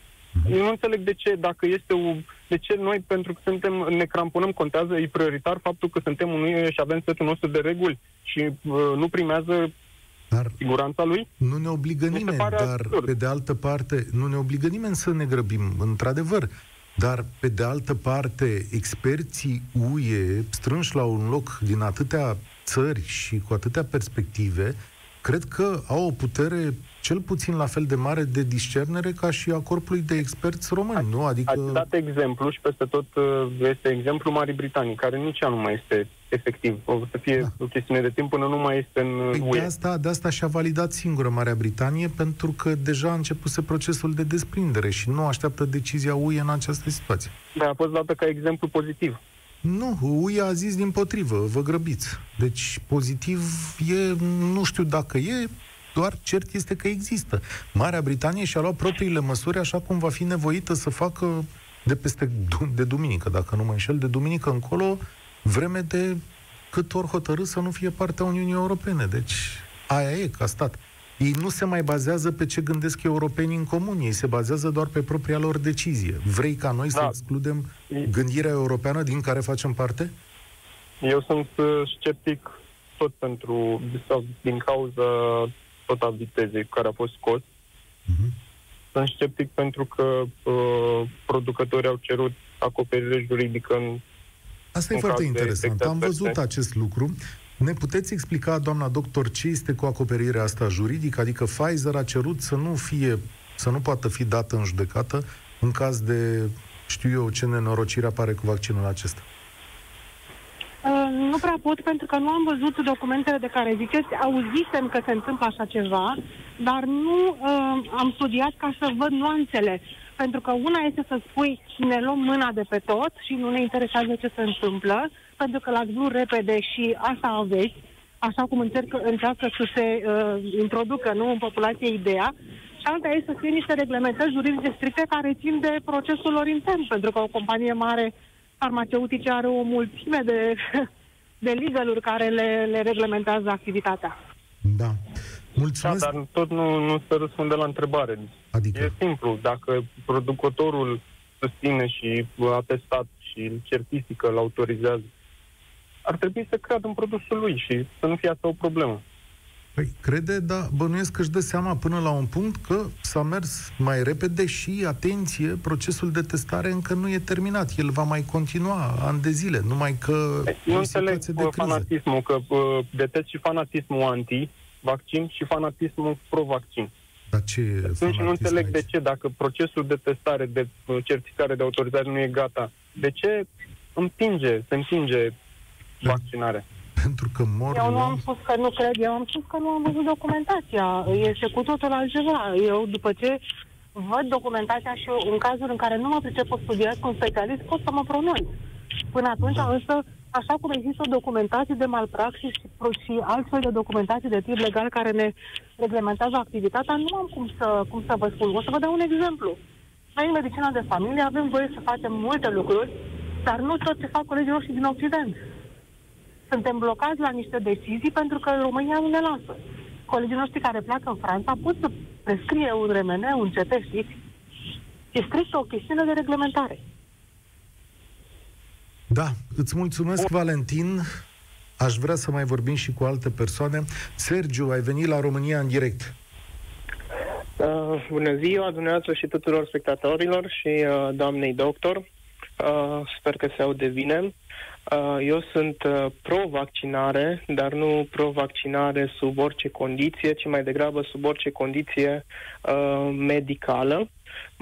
Speaker 20: Eu nu înțeleg de ce, dacă este o... De ce noi, pentru că suntem, ne cramponăm, contează, e prioritar faptul că suntem în UE și avem setul nostru de reguli și uh, nu primează
Speaker 2: Dar
Speaker 20: siguranța lui?
Speaker 2: Nu ne obligă
Speaker 20: Mi se
Speaker 2: nimeni,
Speaker 20: pare
Speaker 2: dar
Speaker 20: absurd.
Speaker 2: pe de altă parte, nu ne obligă nimeni să ne grăbim, într-adevăr. Dar, pe de altă parte, experții UE, strânși la un loc din atâtea țări și cu atâtea perspective, cred că au o putere cel puțin la fel de mare de discernere ca și a corpului de experți români, nu? Adică...
Speaker 20: Ați dat exemplu și peste tot uh, este exemplu Marii Britanii, care nici ea nu mai este efectiv. O să fie da. o chestiune de timp până nu mai este în
Speaker 2: Păi
Speaker 20: UE.
Speaker 2: de, asta, de asta și-a validat singură Marea Britanie, pentru că deja a începuse procesul de desprindere și nu așteaptă decizia UE în această situație.
Speaker 20: Da, a fost dată ca exemplu pozitiv.
Speaker 2: Nu, UE a zis din potrivă, vă grăbiți. Deci pozitiv e, nu știu dacă e, doar cert este că există. Marea Britanie și-a luat propriile măsuri așa cum va fi nevoită să facă de peste de duminică, dacă nu mă înșel, de duminică încolo, vreme de cât ori hotărât să nu fie partea Uniunii Europene. Deci aia e, ca stat. Ei nu se mai bazează pe ce gândesc europenii în comun, ei se bazează doar pe propria lor decizie. Vrei ca noi da. să excludem gândirea europeană din care facem parte?
Speaker 20: Eu sunt uh, sceptic tot pentru, sau din cauza tot a vitezei care a fost scos.
Speaker 2: Mhm.
Speaker 20: Sunt sceptic pentru că uh, producătorii au cerut acoperire juridică în
Speaker 2: Asta e
Speaker 20: în
Speaker 2: foarte
Speaker 20: caz de
Speaker 2: interesant.
Speaker 20: efecte
Speaker 2: Am văzut
Speaker 20: adverse.
Speaker 2: acest lucru. Ne puteți explica, doamna doctor, ce este cu acoperirea asta juridică? Adică Pfizer a cerut să nu fie, să nu poată fi dată în judecată în caz de, știu eu, ce nenorocire apare cu vaccinul acesta.
Speaker 3: Uh, nu prea pot pentru că nu am văzut documentele de care ziceți. Auzisem că se întâmplă așa ceva, dar nu uh, am studiat ca să văd nuanțele. Pentru că una este să spui ne luăm mâna de pe tot și nu ne interesează ce se întâmplă, pentru că l-ați vrut repede și asta aveți, așa cum încercă, încearcă să se uh, introducă nu, în populație ideea. Și alta este să fie niște reglementări juridice stricte care țin de procesul lor intern, pentru că o companie mare farmaceutice are o mulțime de, de legal care le, le reglementează activitatea.
Speaker 2: Da. Mulțumesc.
Speaker 20: Da, dar tot nu, nu se răspunde la întrebare.
Speaker 2: Adică?
Speaker 20: E simplu. Dacă producătorul susține și a testat și îl certifică, îl autorizează, ar trebui să creadă în produsul lui și să nu fie asta o problemă.
Speaker 2: Păi, crede, dar bănuiesc că își dă seama până la un punct că s-a mers mai repede și, atenție, procesul de testare încă nu e terminat. El va mai continua ani de zile, numai că
Speaker 20: Nu
Speaker 2: e o
Speaker 20: înțeleg
Speaker 2: situație de
Speaker 20: uh,
Speaker 2: criză.
Speaker 20: fanatismul, că uh, detest și fanatismul anti-vaccin și fanatismul pro-vaccin.
Speaker 2: Dar ce
Speaker 20: Atunci nu înțeleg de ce, dacă procesul de testare, de uh, certificare, de autorizare nu e gata, de ce împinge, se împinge vaccinarea?
Speaker 2: Pentru că mor
Speaker 3: Eu nu am spus că nu cred, eu am spus că nu am văzut documentația. Este cu totul altceva. Eu, după ce văd documentația și eu, în cazul în care nu mă pricep să studiez cu un specialist, pot să mă pronunț. Până atunci, însă, așa cum există documentații de malpraxis și, pro- și altfel de documentații de tip legal care ne reglementează activitatea, nu am cum să, cum să vă spun. O să vă dau un exemplu. Noi, în medicina de familie, avem voie să facem multe lucruri, dar nu tot ce fac colegii noștri din Occident. Suntem blocați la niște decizii pentru că România nu ne lasă. colegii noștri care pleacă în Franța pot să prescrie un RMN, un CT, știți? E strict o chestiune de reglementare.
Speaker 2: Da, îți mulțumesc, Valentin. Aș vrea să mai vorbim și cu alte persoane. Sergiu, ai venit la România în direct.
Speaker 21: Uh, bună ziua dumneavoastră și tuturor spectatorilor și uh, doamnei doctor. Uh, sper că se aude bine. Uh, eu sunt uh, pro-vaccinare, dar nu pro-vaccinare sub orice condiție, ci mai degrabă sub orice condiție uh, medicală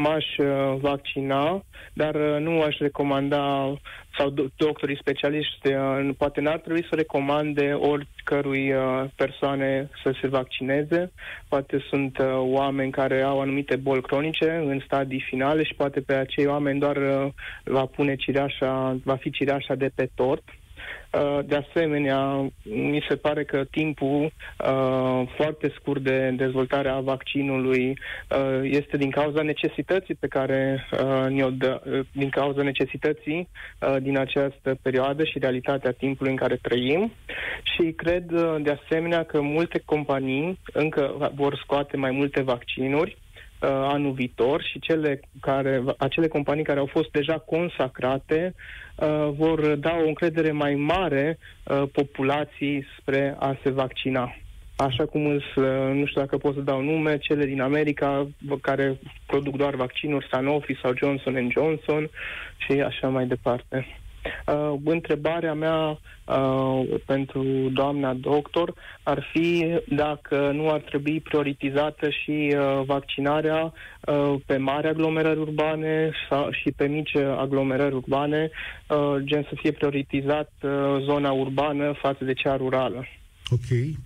Speaker 21: m-aș uh, vaccina, dar uh, nu aș recomanda, sau doctorii specialiști, uh, poate n-ar trebui să recomande oricărui persoane să se vaccineze. Poate sunt oameni care au anumite boli cronice în stadii finale și poate pe acei oameni doar va pune cireașa, va fi cireașa de pe tort. Uh, de asemenea, mi se pare că timpul uh, foarte scurt de dezvoltare a vaccinului uh, este din cauza necesității pe care ne-o dă, din cauza necesității din această perioadă și realitatea timpului în care trăim. Și cred de asemenea că multe companii încă vor scoate mai multe vaccinuri uh, anul viitor și cele care, acele companii care au fost deja consacrate uh, vor da o încredere mai mare uh, populației spre a se vaccina. Așa cum îs, uh, nu știu dacă pot să dau nume, cele din America care produc doar vaccinuri Sanofi sau Johnson Johnson și așa mai departe. Uh, întrebarea mea uh, pentru doamna doctor ar fi dacă nu ar trebui prioritizată și uh, vaccinarea uh, pe mari aglomerări urbane sau, și pe mici aglomerări urbane, uh, gen să fie prioritizat uh, zona urbană față de cea rurală.
Speaker 2: Ok,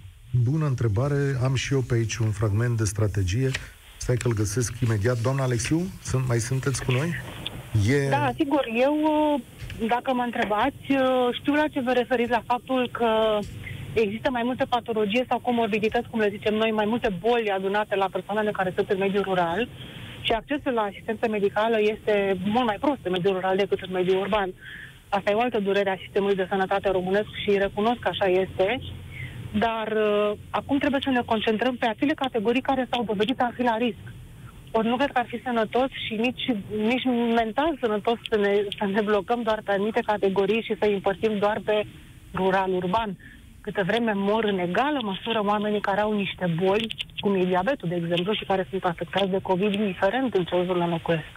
Speaker 2: bună întrebare. Am și eu pe aici un fragment de strategie. Stai că-l găsesc imediat. Doamna Alexiu, sunt, mai sunteți cu noi?
Speaker 3: E... Da, sigur. Eu dacă mă întrebați, uh, știu la ce vă referiți la faptul că există mai multe patologie sau comorbidități, cum le zicem noi, mai multe boli adunate la persoanele care sunt în mediul rural și accesul la asistență medicală este mult mai prost în mediul rural decât în mediul urban. Asta e o altă durere a sistemului de sănătate românesc și recunosc că așa este. Dar uh, acum trebuie să ne concentrăm pe acele categorii care s-au dovedit a fi la risc. Ori nu cred că ar fi sănătos și nici, nici mental sănătos să ne, să ne blocăm doar pe anumite categorii și să îi împărțim doar pe rural-urban. Câte vreme mor în egală măsură oamenii care au niște boli, cum e diabetul, de exemplu, și care sunt afectați de COVID, indiferent în ce zonă locuiesc.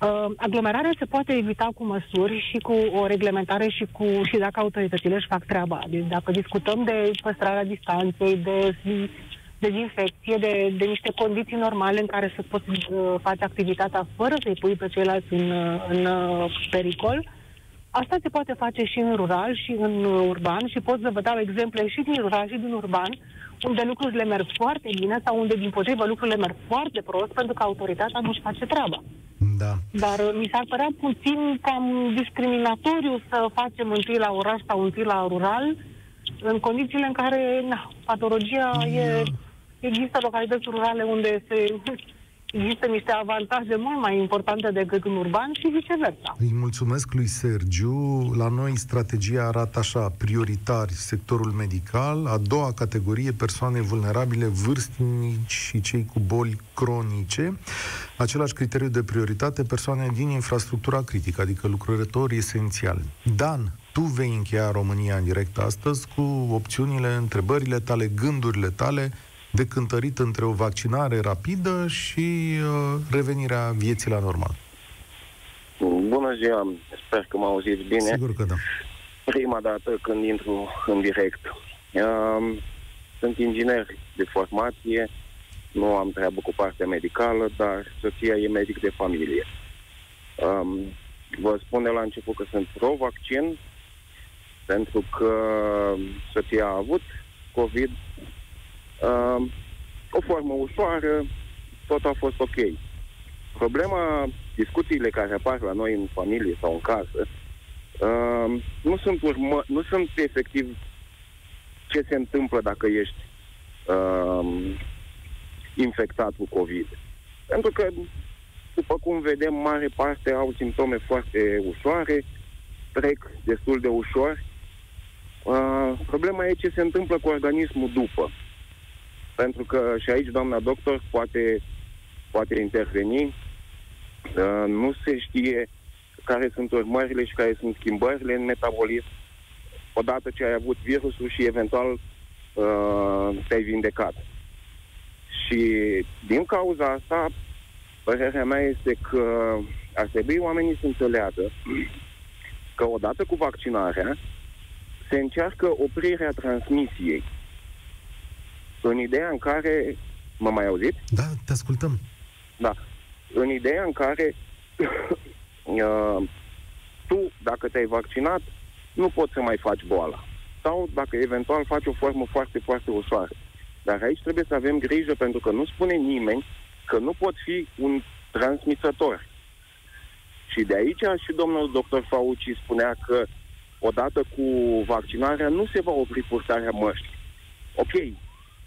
Speaker 3: Uh, aglomerarea se poate evita cu măsuri și cu o reglementare și, cu, și dacă autoritățile își fac treaba. Deci dacă discutăm de păstrarea distanței, de dezinfecție, de, de niște condiții normale în care să poți uh, face activitatea fără să-i pui pe ceilalți în, uh, în uh, pericol. Asta se poate face și în rural și în uh, urban și pot să vă dau exemple și din rural și din urban, unde lucrurile merg foarte bine sau unde, din potrivă, lucrurile merg foarte prost pentru că autoritatea nu-și face treaba.
Speaker 2: Da.
Speaker 3: Dar uh, mi s-ar părea puțin cam discriminatoriu să facem întâi la oraș sau întâi la rural, în condițiile în care na, patologia mm. e există localități rurale unde se există niște avantaje mult mai importante decât în urban și viceversa.
Speaker 2: Îi mulțumesc lui Sergiu. La noi strategia arată așa, prioritari sectorul medical, a doua categorie persoane vulnerabile, vârstnici și cei cu boli cronice. Același criteriu de prioritate, persoane din infrastructura critică, adică lucrători esențiali. Dan, tu vei încheia România în direct astăzi cu opțiunile, întrebările tale, gândurile tale, de cântărit între o vaccinare rapidă și uh, revenirea vieții la normal.
Speaker 22: Bună ziua, sper că mă auziți bine.
Speaker 2: Sigur că da.
Speaker 22: Prima dată când intru în direct. Uh, sunt inginer de formație, nu am treabă cu partea medicală, dar soția e medic de familie. Um, vă spun de la început că sunt pro-vaccin, pentru că soția a avut COVID, Uh, o formă ușoară, tot a fost ok. Problema, discuțiile care apar la noi în familie sau în casă, uh, nu, sunt urmă, nu sunt efectiv ce se întâmplă dacă ești uh, infectat cu COVID. Pentru că, după cum vedem, mare parte au simptome foarte ușoare, trec destul de ușor. Uh, problema e ce se întâmplă cu organismul după. Pentru că și aici doamna doctor poate, poate interveni. Uh, nu se știe care sunt urmările și care sunt schimbările în metabolism odată ce ai avut virusul și eventual uh, te-ai vindecat. Și din cauza asta, părerea mea este că ar trebui oamenii să înțeleagă că odată cu vaccinarea se încearcă oprirea transmisiei. În ideea în care... Mă mai auzit?
Speaker 2: Da, te ascultăm.
Speaker 22: Da. În ideea în care uh, tu, dacă te-ai vaccinat, nu poți să mai faci boala. Sau dacă eventual faci o formă foarte, foarte ușoară. Dar aici trebuie să avem grijă pentru că nu spune nimeni că nu pot fi un transmisător. Și de aici și domnul doctor Fauci spunea că odată cu vaccinarea nu se va opri purtarea măștii. Ok,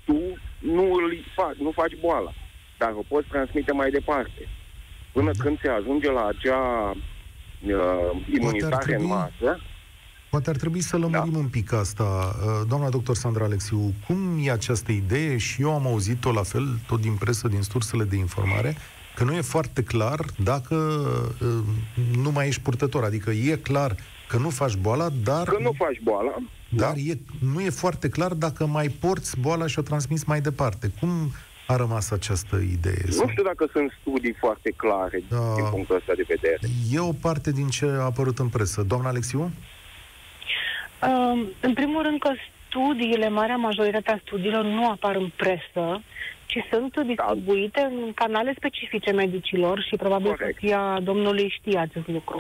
Speaker 22: tu nu, îl faci, nu faci boala, dar o poți transmite mai departe. Până când se ajunge la acea uh, imunitate în masă,
Speaker 2: Poate ar trebui să lămurim da. un pic asta. Uh, doamna doctor Sandra Alexiu, cum e această idee? Și eu am auzit-o la fel, tot din presă, din sursele de informare, că nu e foarte clar dacă uh, nu mai ești purtător. Adică e clar că nu faci boala, dar...
Speaker 22: Că nu faci boala.
Speaker 2: Dar da. e, nu e foarte clar dacă mai porți boala și o transmis mai departe. Cum a rămas această idee?
Speaker 22: Nu știu dacă sunt studii foarte clare da. din punctul ăsta de vedere.
Speaker 2: E o parte din ce a apărut în presă. Doamna Alexiu?
Speaker 3: Uh, în primul rând că studiile, marea majoritatea studiilor nu apar în presă, ci sunt distribuite în canale specifice medicilor și probabil Corect. soția domnului știe acest lucru.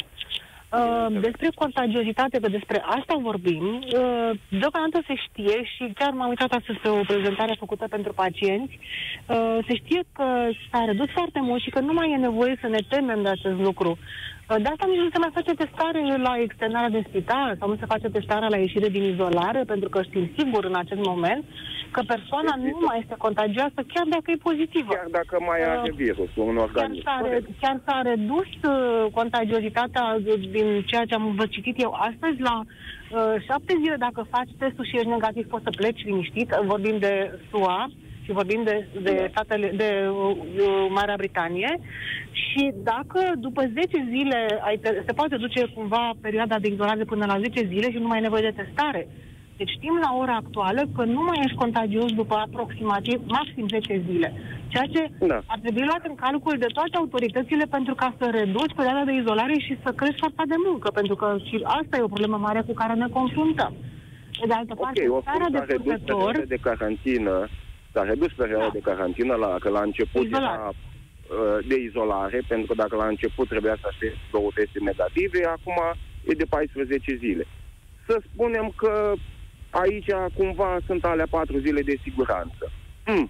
Speaker 3: Uh, despre contagiozitate, că despre asta vorbim, uh, deocamdată se știe și chiar m-am uitat astăzi pe o prezentare făcută pentru pacienți, uh, se știe că s-a redus foarte mult și că nu mai e nevoie să ne temem de acest lucru. De asta nici nu se mai face testare la externarea de spital sau nu se face testarea la ieșire din izolare, pentru că știm sigur în acest moment că persoana nu mai este contagioasă chiar dacă e pozitivă.
Speaker 22: Chiar dacă mai are uh, virusul în organism.
Speaker 3: Chiar s-a, re, chiar s-a redus uh, contagiozitatea din ceea ce am vă citit eu astăzi la uh, șapte zile dacă faci testul și ești negativ poți să pleci liniștit, vorbim de SUA, și vorbim de, de, da. statele, de uh, uh Marea Britanie, și dacă după 10 zile ai, se poate duce cumva perioada de izolare până la 10 zile și nu mai ai nevoie de testare. Deci știm la ora actuală că nu mai ești contagios după aproximativ maxim 10 zile. Ceea ce da. ar trebui luat în calcul de toate autoritățile pentru ca să reduci perioada de izolare și să crești forța de muncă, pentru că și asta e o problemă mare cu care ne confruntăm. De altă parte,
Speaker 22: okay, starea de purtător... de carantină S-a redus perioada da. de carantină, la, că la început Izolat. era uh, de izolare, pentru că dacă la început trebuia să aștepți două teste negative, acum e de 14 zile. Să spunem că aici cumva sunt alea patru zile de siguranță. Mm.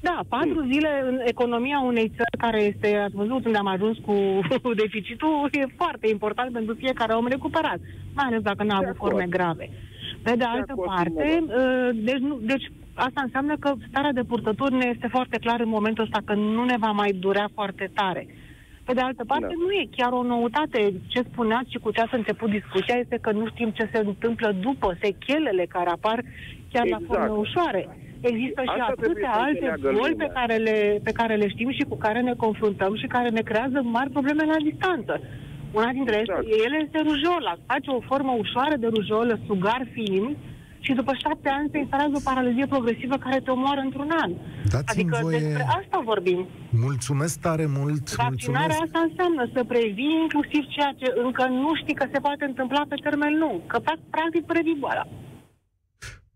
Speaker 3: Da, patru mm. zile în economia unei țări care este, ați văzut unde am ajuns cu deficitul, e foarte important pentru fiecare om recuperat, mai ales dacă n-a avut forme grave. Pe de, de altă parte, uh, deci, nu, deci asta înseamnă că starea de purtător ne este foarte clar în momentul ăsta că nu ne va mai durea foarte tare. Pe de altă parte, da. nu e chiar o noutate. Ce spuneați și cu ce ați început discuția este că nu știm ce se întâmplă după sechelele care apar chiar exact. la forme ușoare. Există Asta și atâtea alte boli pe care, le, pe care le știm și cu care ne confruntăm și care ne creează mari probleme la distanță. Una dintre exact. ele este rujola. Face o formă ușoară de rujolă, sugar fiind, și după șapte ani se instalează o paralizie progresivă care te omoară într-un an.
Speaker 2: Dați-mi
Speaker 3: adică
Speaker 2: voie...
Speaker 3: despre asta vorbim.
Speaker 2: Mulțumesc tare mult!
Speaker 3: Vaccinarea
Speaker 2: mulțumesc.
Speaker 3: asta înseamnă să previi inclusiv ceea ce încă nu știi că se poate întâmpla pe termen lung, că practic previi boala.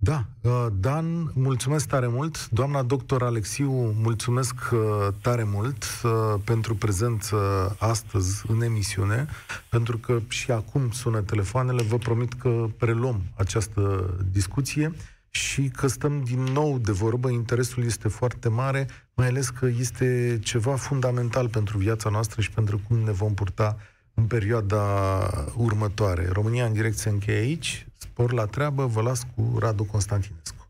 Speaker 2: Da, uh, Dan, mulțumesc tare mult. Doamna doctor Alexiu, mulțumesc uh, tare mult uh, pentru prezență astăzi în emisiune, pentru că și acum sună telefoanele. Vă promit că preluăm această discuție și că stăm din nou de vorbă. Interesul este foarte mare, mai ales că este ceva fundamental pentru viața noastră și pentru cum ne vom purta în perioada următoare. România în direct se încheie aici. Spor la treabă, vă las cu Radu Constantinescu.